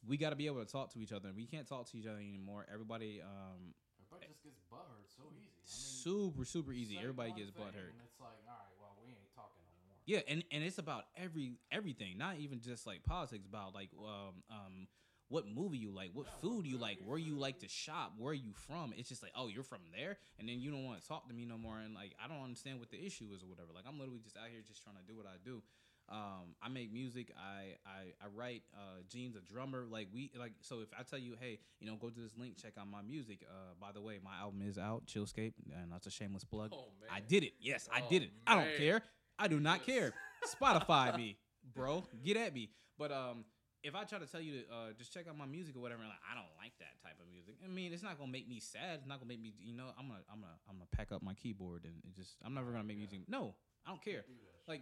we got to be able to talk to each other. We can't talk to each other anymore. Everybody, um, Everybody just gets butthurt so easy. I mean, super super easy. Everybody gets thing butthurt. And it's like, all right, well, we ain't talking no more. Yeah, and and it's about every everything, not even just like politics. About like um um what movie you like, what food you like, where you like to shop, where are you from. It's just like oh you're from there, and then you don't want to talk to me no more. And like I don't understand what the issue is or whatever. Like I'm literally just out here just trying to do what I do. Um, I make music. I I, I write. Uh, Gene's a drummer. Like we like so. If I tell you, hey, you know, go to this link, check out my music. Uh, by the way, my album is out, Chillscape, and that's a shameless plug. Oh man, I did it. Yes, I Oh, did it. I don't care. I do not Yes. care. Spotify me, bro. Get at me. But um, if I try to tell you to uh, just check out my music or whatever, like I don't like that type of music. I mean, it's not gonna make me sad. It's not gonna make me, you know, I'm gonna, I'm gonna, I'm gonna pack up my keyboard and it just, I'm never gonna make Yeah. music. No, I don't care. Do Like.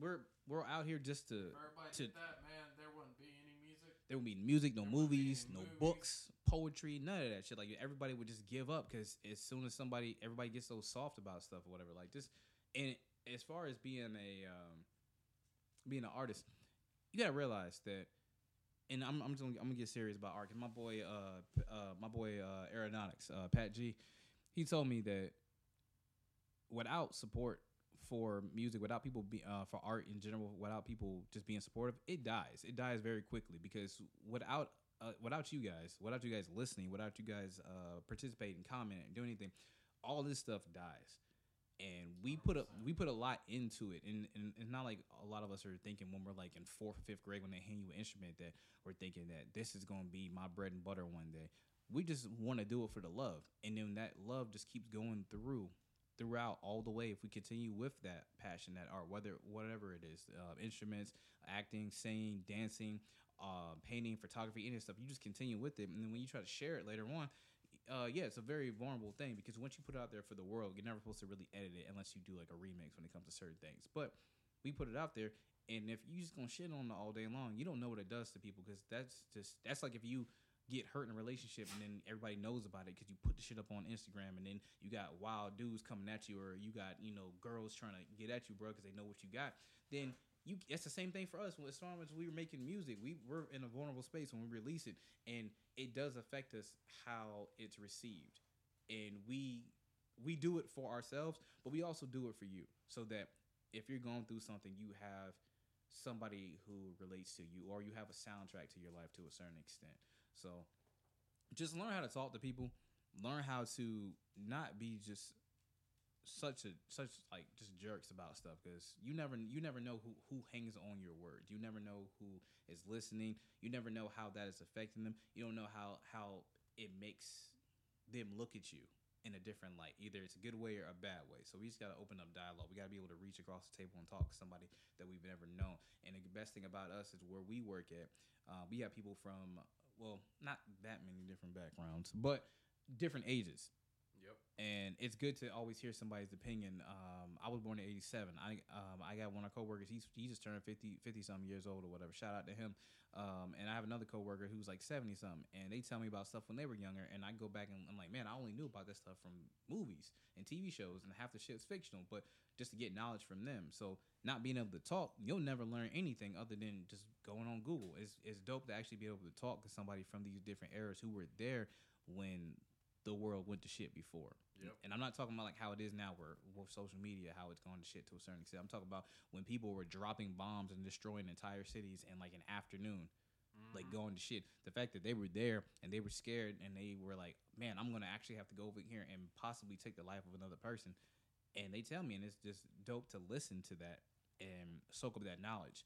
We're we're out here just to. If everybody to- did that, man, there wouldn't be any music. There would be music, no There movies, no movies. books, poetry, none of that shit. Like everybody would just give up because as soon as somebody, everybody gets so soft about stuff or whatever. Like just, and as far as being a, um, being an artist, you gotta realize that. And I'm I'm, just gonna, I'm gonna get serious about art. 'cause my boy, uh, uh, my boy, uh, aeronautics, uh, Pat G, he told me that without support for music, without people be uh, for art in general, without people just being supportive, it dies. It dies very quickly because without uh, without you guys, without you guys listening, without you guys uh, participating, commenting, doing anything, all this stuff dies. And we put a we put a lot into it, and, and it's not like a lot of us are thinking when we're like in fourth or fifth grade when they hand you an instrument that we're thinking that this is going to be my bread and butter one day. We just want to do it for the love, and then that love just keeps going through throughout all the way if we continue with that passion that art whether whatever it is uh, instruments acting singing dancing uh, painting photography any stuff you just continue with it. And then when you try to share it later on uh, yeah it's a very vulnerable thing because once you put it out there for the world you're never supposed to really edit it unless you do like a remix when it comes to certain things but we put it out there and if you just gonna shit on it all day long you don't know what it does to people because that's just that's like if you get hurt in a relationship and then everybody knows about it because you put the shit up on Instagram and then you got wild dudes coming at you or you got you know girls trying to get at you, bro, because they know what you got. Then you it's the same thing for us. As long as we were making music, we were in a vulnerable space when we release it, and it does affect us how it's received, and we we do it for ourselves, but we also do it for you, so that if you're going through something, you have somebody who relates to you, or you have a soundtrack to your life to a certain extent. So just learn how to talk to people. Learn how to not be just such a such like just jerks about stuff because you never you never know who who hangs on your words. You never know who is listening. You never know how that is affecting them. You don't know how how it makes them look at you in a different light. Either it's a good way or a bad way. So we just got to open up dialogue. We got to be able to reach across the table and talk to somebody that we've never known. And the best thing about us is where we work at. Uh, we have people from well, not that many different backgrounds, but different ages. Yep. And it's good to always hear somebody's opinion. Um, I was born in '87. I um, I got one of our coworkers. He's he just turned 50 50 something years old or whatever. Shout out to him. Um, and I have another coworker who's like 70 something, and they tell me about stuff when they were younger. And I go back and I'm like, man, I only knew about this stuff from movies and TV shows, and half the shit's fictional. But just to get knowledge from them. So not being able to talk, you'll never learn anything other than just going on Google. It's it's dope to actually be able to talk to somebody from these different eras who were there when the world went to shit before. Yep. And I'm not talking about like how it is now where with social media, how it's gone to shit to a certain extent. I'm talking about when people were dropping bombs and destroying entire cities in like an afternoon. Like Mm-hmm. going to shit. The fact that they were there and they were scared and they were like, Man, I'm gonna actually have to go over here and possibly take the life of another person. And they tell me and it's just dope to listen to that and soak up that knowledge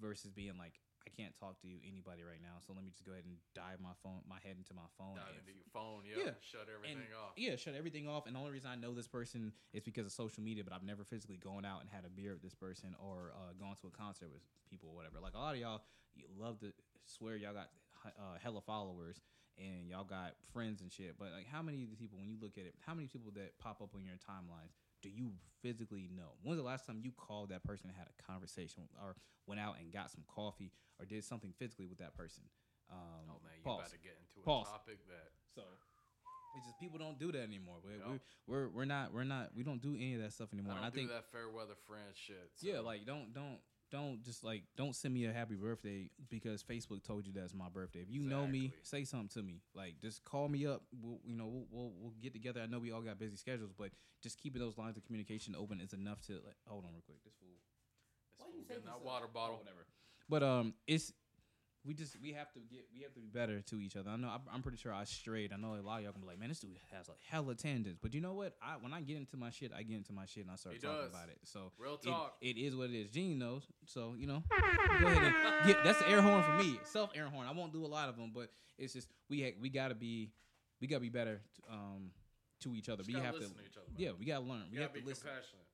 versus being like, I can't talk to you anybody right now, so let me just go ahead and dive my phone my head into my phone. Dive into your phone, yeah. Yeah. Shut and everything off. yeah, shut everything off. And the only reason I know this person is because of social media, but I've never physically gone out and had a beer with this person or uh, gone to a concert with people or whatever. Like a lot of y'all you love to swear y'all got uh, hella followers and y'all got friends and shit. But like, how many of the people, when you look at it, how many people that pop up on your timelines do you physically know? When's the last time you called that person and had a conversation or went out and got some coffee or did something physically with that person? Um, Oh man, you pause. about to get into a Pause. topic that So it's just people don't do that anymore. We, Yeah. we're, we're we're not we're not we don't do any of that stuff anymore. I and I don't think that fair weather friend shit. yeah, like don't don't don't just like don't send me a happy birthday because Facebook told you that's my birthday. If you know me, say something to me. Like just call me up. We'll, you know we'll, we'll we'll get together. I know we all got busy schedules, but just keeping those lines of communication open is enough to like hold on real quick. This fool. This Why fool you getting taking that so- water bottle. whatever. But um, it's we just we have to get we have to be better to each other. I know I'm, I'm pretty sure I strayed. I know a lot of y'all can be like, man, this dude has like hella tangents. But you know what? I when I get into my shit, I get into my shit and I start He talking does. about it. So Real it- talk. it is what it is. Gene knows. So you know, go ahead and get that's the air horn for me. Self air horn. I won't do a lot of them, but it's just we ha- we gotta be we gotta be better um to each other. Just we have to to each other, yeah we gotta learn. We you have gotta to be listen compassionate.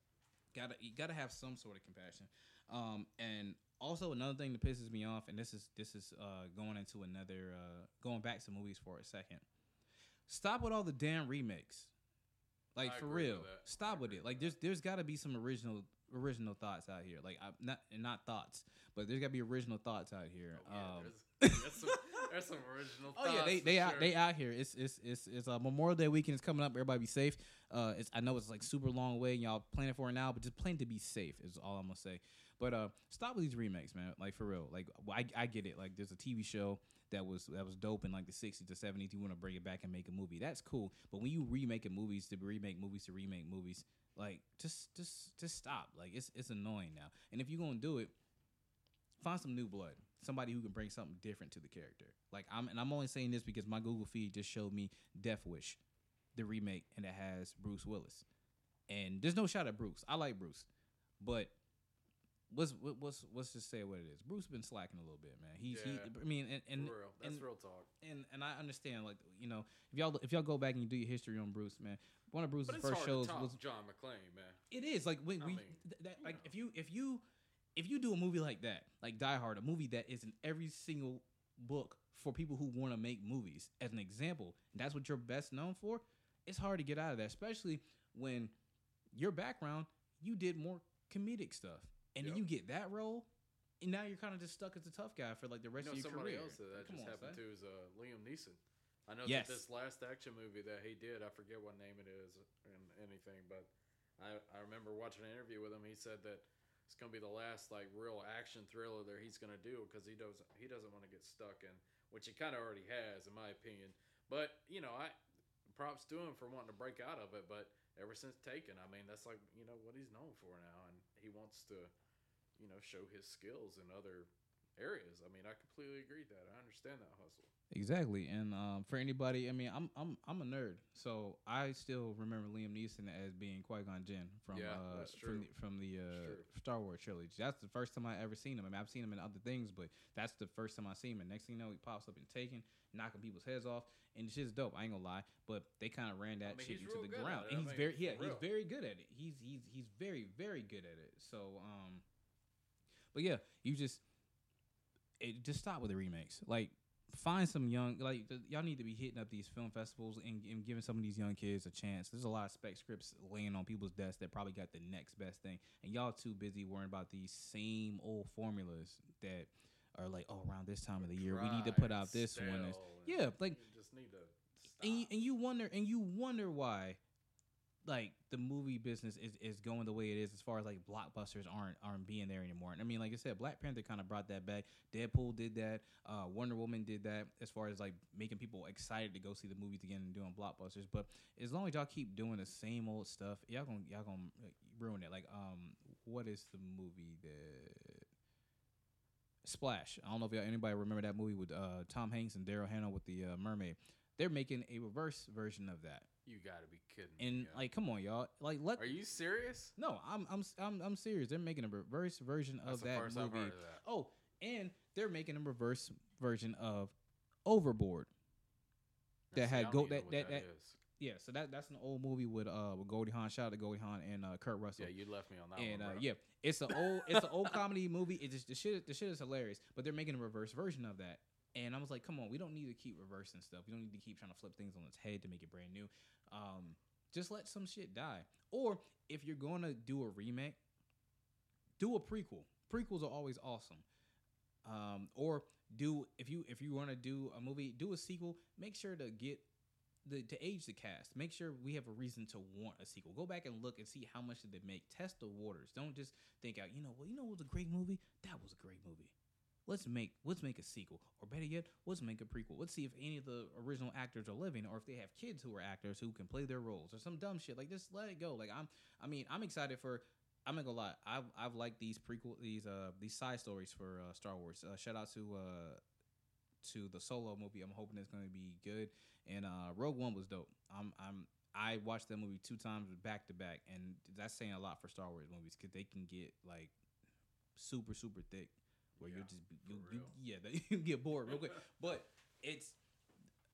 gotta you gotta have some sort of compassion um and also another thing that pisses me off and this is this is uh going into another uh going back to movies for a second stop with all the damn remakes like I for real with that. I stop with it like there's there's got to be some original original thoughts out here like I, not not thoughts but there's got to be original thoughts out here Oh, yeah, um there's, there's, some, there's some original. Oh yeah, they they out sure. they out here. It's it's it's it's uh, Memorial Day weekend is coming up. Everybody be safe. Uh, it's I know it's like super long way, and y'all planning for it now, but just plan to be safe is all I'm gonna say. But uh, stop with these remakes, man. Like for real. Like I I get it. Like there's a TV show that was that was dope in like the 60s to 70s. You want to bring it back and make a movie. That's cool. But when you remake movies to remake movies to remake movies, like just just just stop. Like it's it's annoying now. And if you're gonna do it, find some new blood somebody who can bring something different to the character like i'm and i'm only saying this because my google feed just showed me death wish the remake and it has bruce willis and there's no shot at bruce i like bruce but what's what- what's let's just say what it is bruce been slacking a little bit man he's Yeah. he i mean and and, For real. That's and, real talk. and and i understand like you know if y'all if y'all go back and you do your history on bruce man one of bruce's first shows was John McClane, man. it is like when I we mean, th- that like know. if you if you if you do a movie like that, like Die Hard, a movie that is in every single book for people who want to make movies, as an example, and that's what you're best known for. It's hard to get out of that, especially when your background you did more comedic stuff, and then Yep. you get that role. and now you're kind of just stuck as a tough guy for like the You rest know, of your somebody career. else that, that Come just on, happened to is uh, Liam Neeson. I know Yes. that this last action movie that he did, I forget what name it is and anything, but I, I remember watching an interview with him. He said that it's going to be the last like real action thriller that he's going to do because he doesn't he doesn't want to get stuck in, which he kind of already has, in my opinion. But you know, I props to him for wanting to break out of it. But ever since Taken, I mean, that's like you know what he's known for now, and he wants to, you know, show his skills in other areas. I mean, I completely agree with that. I understand that hustle. Exactly, and um, for anybody, I mean, I'm I'm I'm a nerd, so I still remember Liam Neeson as being Qui Gon Jinn from Yeah, uh, from the, from the uh. Star Wars trilogy. That's the first time I ever seen him. I mean, I've seen him in other things, but that's the first time I seen him. And next thing you know, he pops up and Taken, knocking people's heads off, and it's just dope. I ain't gonna lie, but they kind of ran that mean, shit into the ground, and I he's mean, very yeah, he's very good at it. He's he's he's very very good at it. So um, but yeah, you just it, just stop with the remakes. Like, find some young like th- y'all need to be hitting up these film festivals and, and giving some of these young kids a chance. There's a lot of spec scripts laying on people's desks that probably got the next best thing, and y'all too busy worrying about these same old formulas that are like, oh, around this time of the year we need to put out this one. And, stale and yeah, like just need to stop. and you, and you wonder and you wonder why like the movie business is, is going the way it is as far as like blockbusters aren't aren't being there anymore. And I mean, like I said, Black Panther kind of brought that back. Deadpool did that. Uh, Wonder Woman did that as far as like making people excited to go see the movies again and doing blockbusters. But as long as y'all keep doing the same old stuff, y'all gonna y'all gonna like, ruin it. Like um, what is the movie that Splash? I don't know if y'all, anybody remember that movie with uh, Tom Hanks and Daryl Hannah with the uh, mermaid. They're making a reverse version of that. You got to be kidding me. And yo. like, come on, y'all. Like, let are you serious? no, I'm I'm I'm I'm serious. They're making a reverse version That's of that movie. of that. Oh, and they're making a reverse version of Overboard. That see, had go- that- that- that- is. Yeah, so that that's an old movie with uh with Goldie Hawn. Shout out to Goldie Hawn and uh, Kurt Russell. Yeah, you left me on that and one. uh, yeah, it's an old it's an old comedy movie. It just the shit the shit is hilarious, but they're making a reverse version of that. And I was like, come on, we don't need to keep reversing stuff. We don't need to keep trying to flip things on its head to make it brand new. Um, just let some shit die. Or if you're gonna do a remake, do a prequel. Prequels are always awesome. Um, or do if you if you want to do a movie, do a sequel. Make sure to get the to age the cast. Make sure we have a reason to want a sequel. Go back and look and see how much did they make. Test the waters. Don't just think out. You know, well, you know, what was a great movie. That was a great movie. Let's make let's make a sequel, or better yet, let's make a prequel. Let's see if any of the original actors are living, or if they have kids who are actors who can play their roles, or some dumb shit. Like just let it go. Like I'm, I mean, I'm excited for. I'm gonna lie. I've I've liked these prequel these uh these side stories for uh, Star Wars. Uh, shout out to uh to the Solo movie. I'm hoping it's gonna be good. And uh Rogue One was dope. I'm I'm I watched that movie two times back to back, and that's saying a lot for Star Wars movies because they can get like super super thick, where Yeah, you just be- you, you yeah you get bored real quick. But it's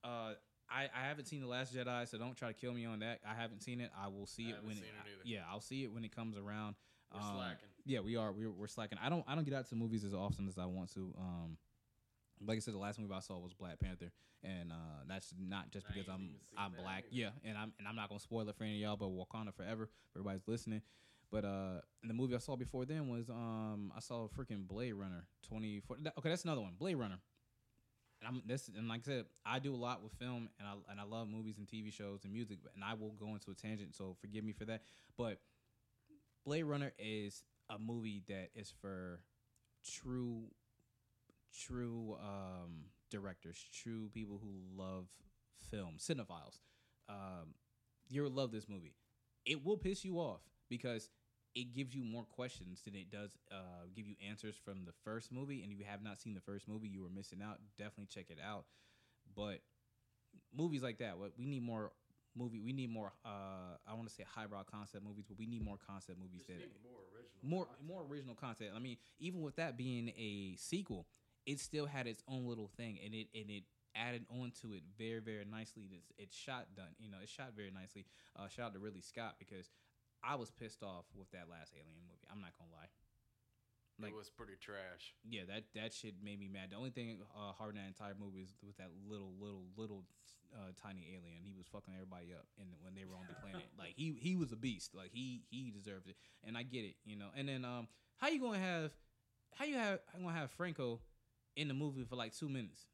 uh. I, I haven't seen the Last Jedi, so don't try to kill me on that. I haven't seen it. I will see I it when it, it yeah, I'll see it when it comes around. We're Um, slacking. Yeah, we are. We're, we're slacking. I don't. I don't get out to movies as often as I want to. Um, like I said, the last movie I saw was Black Panther, and uh, that's not just because I'm I'm black. either. Yeah, and I'm and I'm not gonna spoil it for any of y'all. But Wakanda Forever, for everybody's listening. But uh, the movie I saw before then was um, I saw freaking Blade Runner twenty four. Okay, that's another one, Blade Runner. And I'm this and like I said, I do a lot with film, and I and I love movies and TV shows and music, and I will go into a tangent. So forgive me for that. But Blade Runner is a movie that is for true, true um, directors, true people who love film, cinephiles. Um, you will love this movie. It will piss you off because it gives you more questions than it does uh, give you answers from the first movie. And if you have not seen the first movie, you were missing out. Definitely check it out. But movies like that, what we need more movie. We need more. Uh, I want to say highbrow concept movies, but we need more concept movies Just that more original. more content. more original content. I mean, even with that being a sequel, it still had its own little thing, and it and it added on to it very very nicely. It's it's shot done. You know, it's shot very nicely. Uh, shout out to Ridley Scott because I was pissed off with that last Alien movie. I'm not gonna lie. Like it was pretty trash. yeah, that that shit made me mad. The only thing uh, hard in that entire movie is with that little little little uh, tiny alien. He was fucking everybody up, and when they were on the planet, like he he was a beast. Like he he deserved it, and I get it, you know. And then um, how you gonna have how you have I'm gonna have Franco in the movie for like two minutes?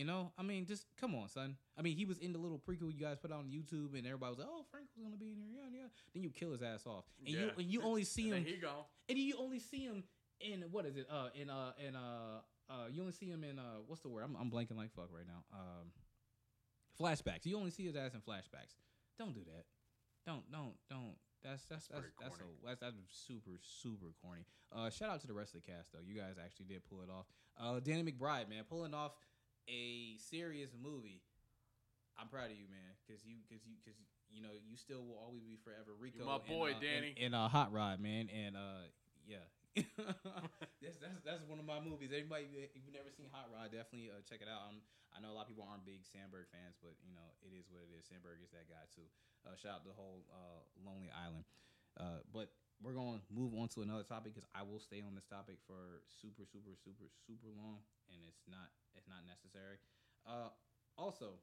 You know, I mean, just come on, son. I mean, he was in the little prequel you guys put on YouTube, and everybody was like, "Oh, Franco's gonna be in here." Yeah, yeah. Then you kill his ass off, and you and you only see him he gone. and you only see him in what is it? Uh, in uh, in uh, uh, you only see him in uh, what's the word? I'm, I'm blanking like fuck right now. Um, flashbacks. You only see his ass in flashbacks. Don't do that. Don't, don't, don't. That's that's that's that's, corny. a, that's that's super super corny. Uh, shout out to the rest of the cast though. You guys actually did pull it off. Uh, Danny McBride, man, pulling off a serious movie. I'm proud of you, man, because you because you because you know you still will always be forever Rico. my and, boy, uh, Danny. and, a uh, Hot Rod, man, and uh, yeah. that's, that's that's one of my movies. Everybody, if you've never seen Hot Rod, definitely uh, check it out. Um, I know a lot of people aren't big Samberg fans, but you know it is what it is. Samberg is that guy too. Uh, shout out the whole uh, Lonely Island. Uh, but we're going to move on to another topic because I will stay on this topic for super, super, super, super long, and it's not it's not necessary. Uh, also,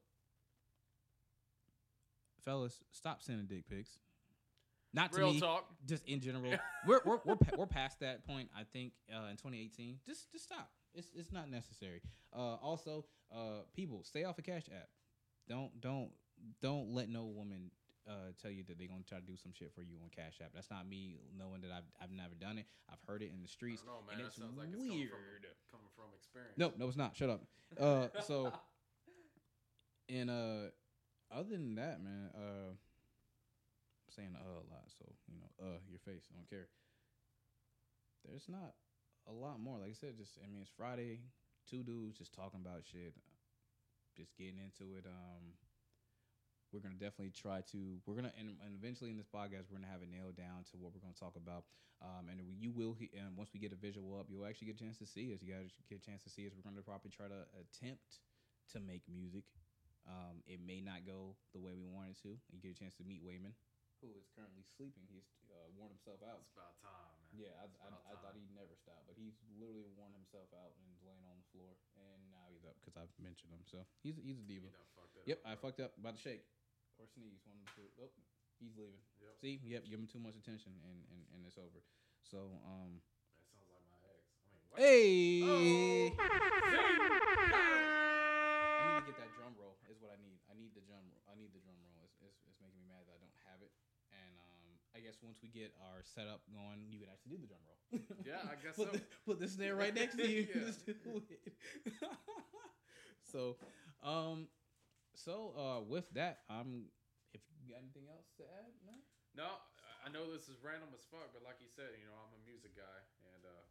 fellas, stop sending dick pics. Not to Real me, talk. just in general. we're we're we're, pa- we're past that point. I think uh, in 2018. Just just stop. It's it's not necessary. Uh, also, uh, people stay off a Cash App. Don't don't don't let no woman uh, tell you that they're gonna try to do some shit for you on Cash App. That's not me knowing that I've I've never done it. I've heard it in the streets, know, man. and That it's sounds like it's weird. coming from, coming from experience. No, no, it's not. Shut up. Uh, so and uh, other than that, man, uh, I'm saying uh a lot, so you know, uh, your face, I don't care. There's not a lot more. Like I said, just I mean, it's Friday. Two dudes just talking about shit, just getting into it. Um, we're gonna definitely try to. We're gonna and, and eventually in this podcast, we're gonna have it nailed down to what we're gonna talk about. Um, and you will, and once we get a visual up, you'll actually get a chance to see us. You guys get a chance to see us. We're gonna probably try to attempt to make music. Um, it may not go the way we wanted to. You get a chance to meet Wayman, who is currently sleeping. He's uh, worn himself out. It's about time, man. Yeah, I, I, I thought he'd never stop, but he's literally worn himself out and laying on the floor, and now he's up because I've mentioned him. So he's he's a You diva. done fucked Yep, up, I bro. fucked up. About to shake or sneeze. One of the two. Oh, he's leaving. Yep. See, yep, give him too much attention, and and, and it's over. So um, That sounds like my ex. I mean, what? hey. Oh. I need to get that drum roll. Is what I need. I need the drum. Roll, I need the drum roll. It's, it's, it's making me mad that I don't have it. And um, I guess once we get our setup going, you could actually do the drum roll. Yeah, I guess put so. The, put the snare right next to you. Yeah. Just do it. So, um, so uh, with that, I'm. If you got anything else to add, no. No, I- know this is random as fuck, but like you said, you know, I'm a music guy, and uh,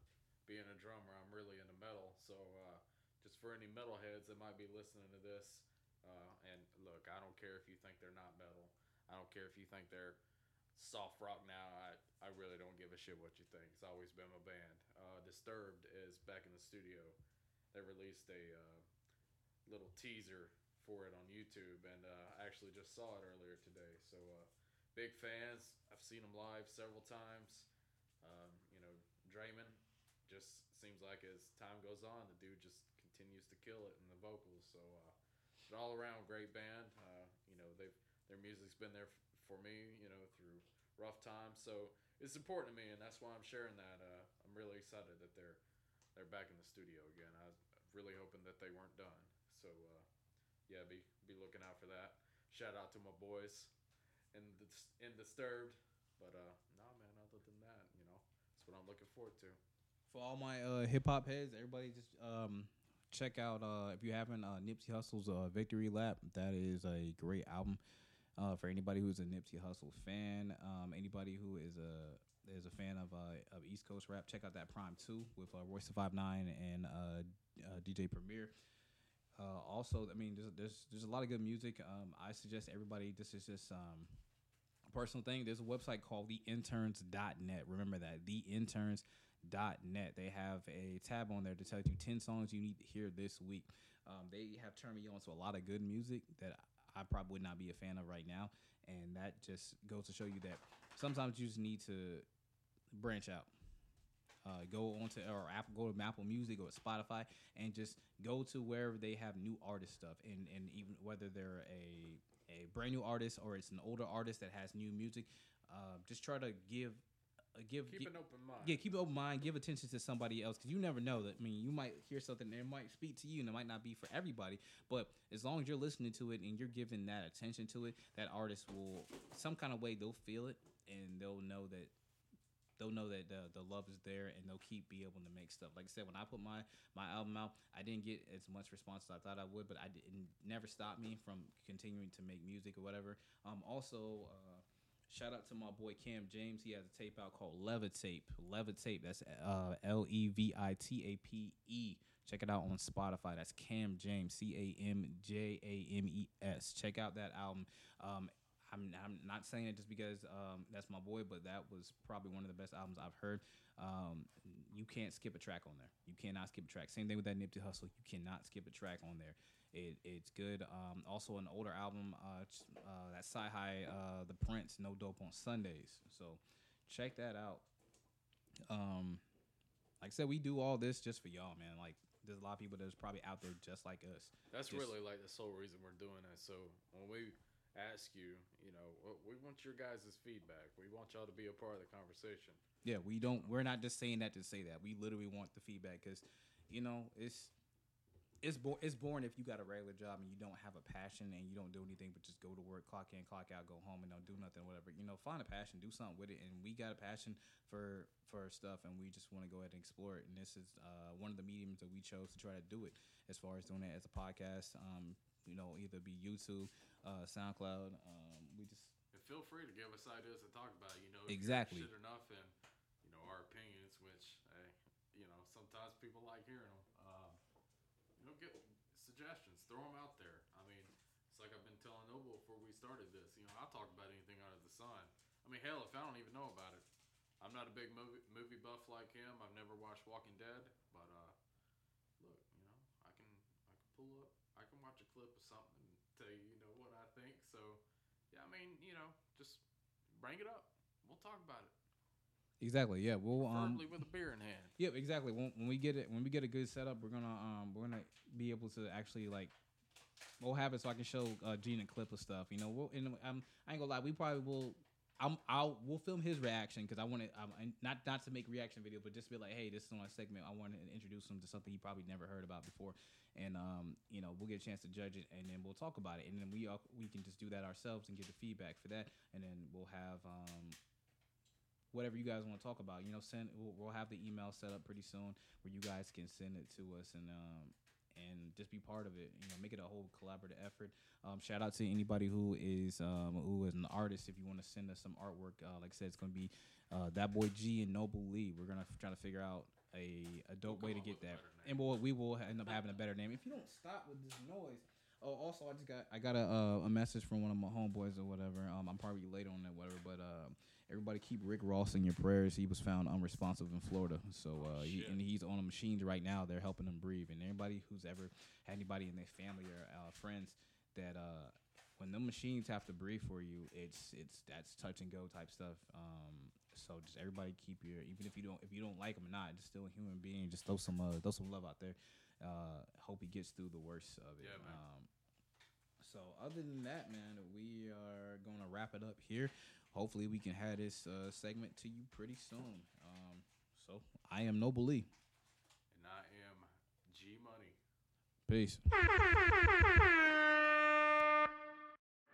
being a drummer, I'm really into metal. So, uh, just for any metalheads that might be listening to this, uh, and look, I don't care if you think they're not metal. I don't care if you think they're soft rock now. I, I really don't give a shit what you think. It's always been my band. Uh, Disturbed is back in the studio. They released a uh, little teaser for it on YouTube, and uh, I actually just saw it earlier today. So, uh, big fans. I've seen them live several times. Um, you know, Draiman just seems like as time goes on, the dude just continues to kill it in the vocals. So, uh, an all around great band. Uh, you know, they've their music's been there f- for me. You know, through rough times. So it's important to me, and that's why I'm sharing that. Uh, I'm really excited that they're they're back in the studio again. I was really hoping that they weren't done. So uh, yeah, be be looking out for that. Shout out to my boys the in Disturbed. But uh, nah, man. Other than that, you know, that's what I'm looking forward to. For all my uh, hip hop heads, everybody just um, check out uh, if you haven't uh, Nipsey Hussle's uh, Victory Lap. That is a great album uh, for anybody who's a Nipsey Hussle fan. Um, anybody who is a is a fan of uh, of East Coast rap, check out that PRhyme Two with uh, Royce Five Nine and uh, uh, DJ Premier. Uh, also, I mean, there's, there's there's a lot of good music. Um, I suggest everybody. This is just um, a personal thing. There's a website called theinterns.net. Remember that theinterns.net. They have a tab on there to tell you 10 songs you need to hear this week. Um, they have turned me on to a lot of good music that I probably would not be a fan of right now, and that just goes to show you that sometimes you just need to branch out. Uh, go onto or Apple, go to Apple Music or Spotify, and just go to wherever they have new artist stuff, and and even whether they're a a brand new artist or it's an older artist that has new music, uh, just try to give uh, give Keep gi- an open mind. yeah, keep an open mind. Give attention to somebody else because you never know that. I mean, you might hear something and it might speak to you, and it might not be for everybody. But as long as you're listening to it and you're giving that attention to it, that artist will some kind of way they'll feel it and they'll know that they'll know that the, the love is there and they'll keep be able to make stuff. Like I said, when I put my my album out, I didn't get as much response as I thought I would, but I didn't never stopped me from continuing to make music or whatever. Um, also. Uh, Shout out to my boy Cam James. He has a tape out called Levitape. Levitape. That's uh, L E V I T A P E. Check it out on Spotify. That's Cam James. C A M J A M E S. Check out that album. Um, I'm, I'm not saying it just because um, that's my boy, but that was probably one of the best albums I've heard. Um, you can't skip a track on there. You cannot skip a track. Same thing with that Nipsey Hussle. You cannot skip a track on there. It, it's good. Um, also, an older album, uh, uh, that CyHi, uh, The Prynce, No Dope on Sundays. So check that out. Um, like I said, we do all this just for y'all, man. Like, there's a lot of people that's probably out there just like us. That's Just- really like the sole reason we're doing it. So when we ask you, you know, we want your guys' feedback. We want y'all to be a part of the conversation. Yeah, we don't. We're not just saying that to say that. We literally want the feedback because, you know, it's it's bo- it's boring if you got a regular job and you don't have a passion and you don't do anything but just go to work, clock in, clock out, go home, and don't do nothing, whatever. You know, find a passion, do something with it. And we got a passion for for stuff, and we just want to go ahead and explore it. And this is uh, one of the mediums that we chose to try to do it as far as doing it as a podcast. Um, you know, either be YouTube, uh, SoundCloud. Um, we just And feel free to give us ideas to talk about. You know, Exactly. Shit enough and you know our opinions, which hey, you know sometimes people like hearing them. Um, you know, get suggestions, throw them out there. I mean, it's like I've been telling Noble before we started this. You know, I'll talk about anything under the sun. I mean, hell, if I don't even know about it, I'm not a big movie movie buff like him. I've never watched Walking Dead, but uh, look, you know, I can I can pull up, I can watch a clip of something and tell you, you know, what I think. So, yeah, I mean, you know, just bring it up. We'll talk about it. exactly yeah. We'll um, Preferably with a beer in hand. Yep, exactly. When, when we get it, when we get a good setup, we're gonna um we're gonna be able to actually like we'll have it so I can show uh, Gene a clip of stuff. You know, we'll and um, I ain't gonna lie, we probably will. I'm I'll we'll film his reaction because I want to not not to make reaction video, but just be like, hey, this is my segment. I want to introduce him to something he probably never heard about before, and um you know we'll get a chance to judge it and then we'll talk about it and then we all, we can just do that ourselves and get the feedback for that and then we'll have um whatever you guys want to talk about. You know, send we'll, we'll have the email set up pretty soon where you guys can send it to us and um and just be part of it. You know, make it a whole collaborative effort. Um, shout out to anybody who is um, who is an artist. If you want to send us some artwork, uh, like I said, it's gonna be uh, that boy G and Noble Lee. We're gonna f- try to figure out a, a dope We'll way to get that, and we'll, we will end up having a better name. If you don't stop with this noise. Oh, also, I just got I got a uh, a message from one of my homeboys or whatever. Um, I'm probably late on that, whatever. But uh, everybody keep Rick Ross in your prayers. He was found unresponsive in Florida, so uh, he, and he's on the machines right now. They're helping him breathe. And anybody who's ever had anybody in their family or uh, friends that uh, when the machines have to breathe for you, it's it's that's touch and go type stuff. Um, so just everybody keep your even if you don't if you don't like him or not, just still a human being. Just throw some uh, throw some love out there. Uh, hope he gets through the worst of it. Yeah. Um, so other than that, man, we are gonna wrap it up here. Hopefully, we can have this uh, segment to you pretty soon. Um, so I am Noble Lee. And I am G Money. Peace. Thank you.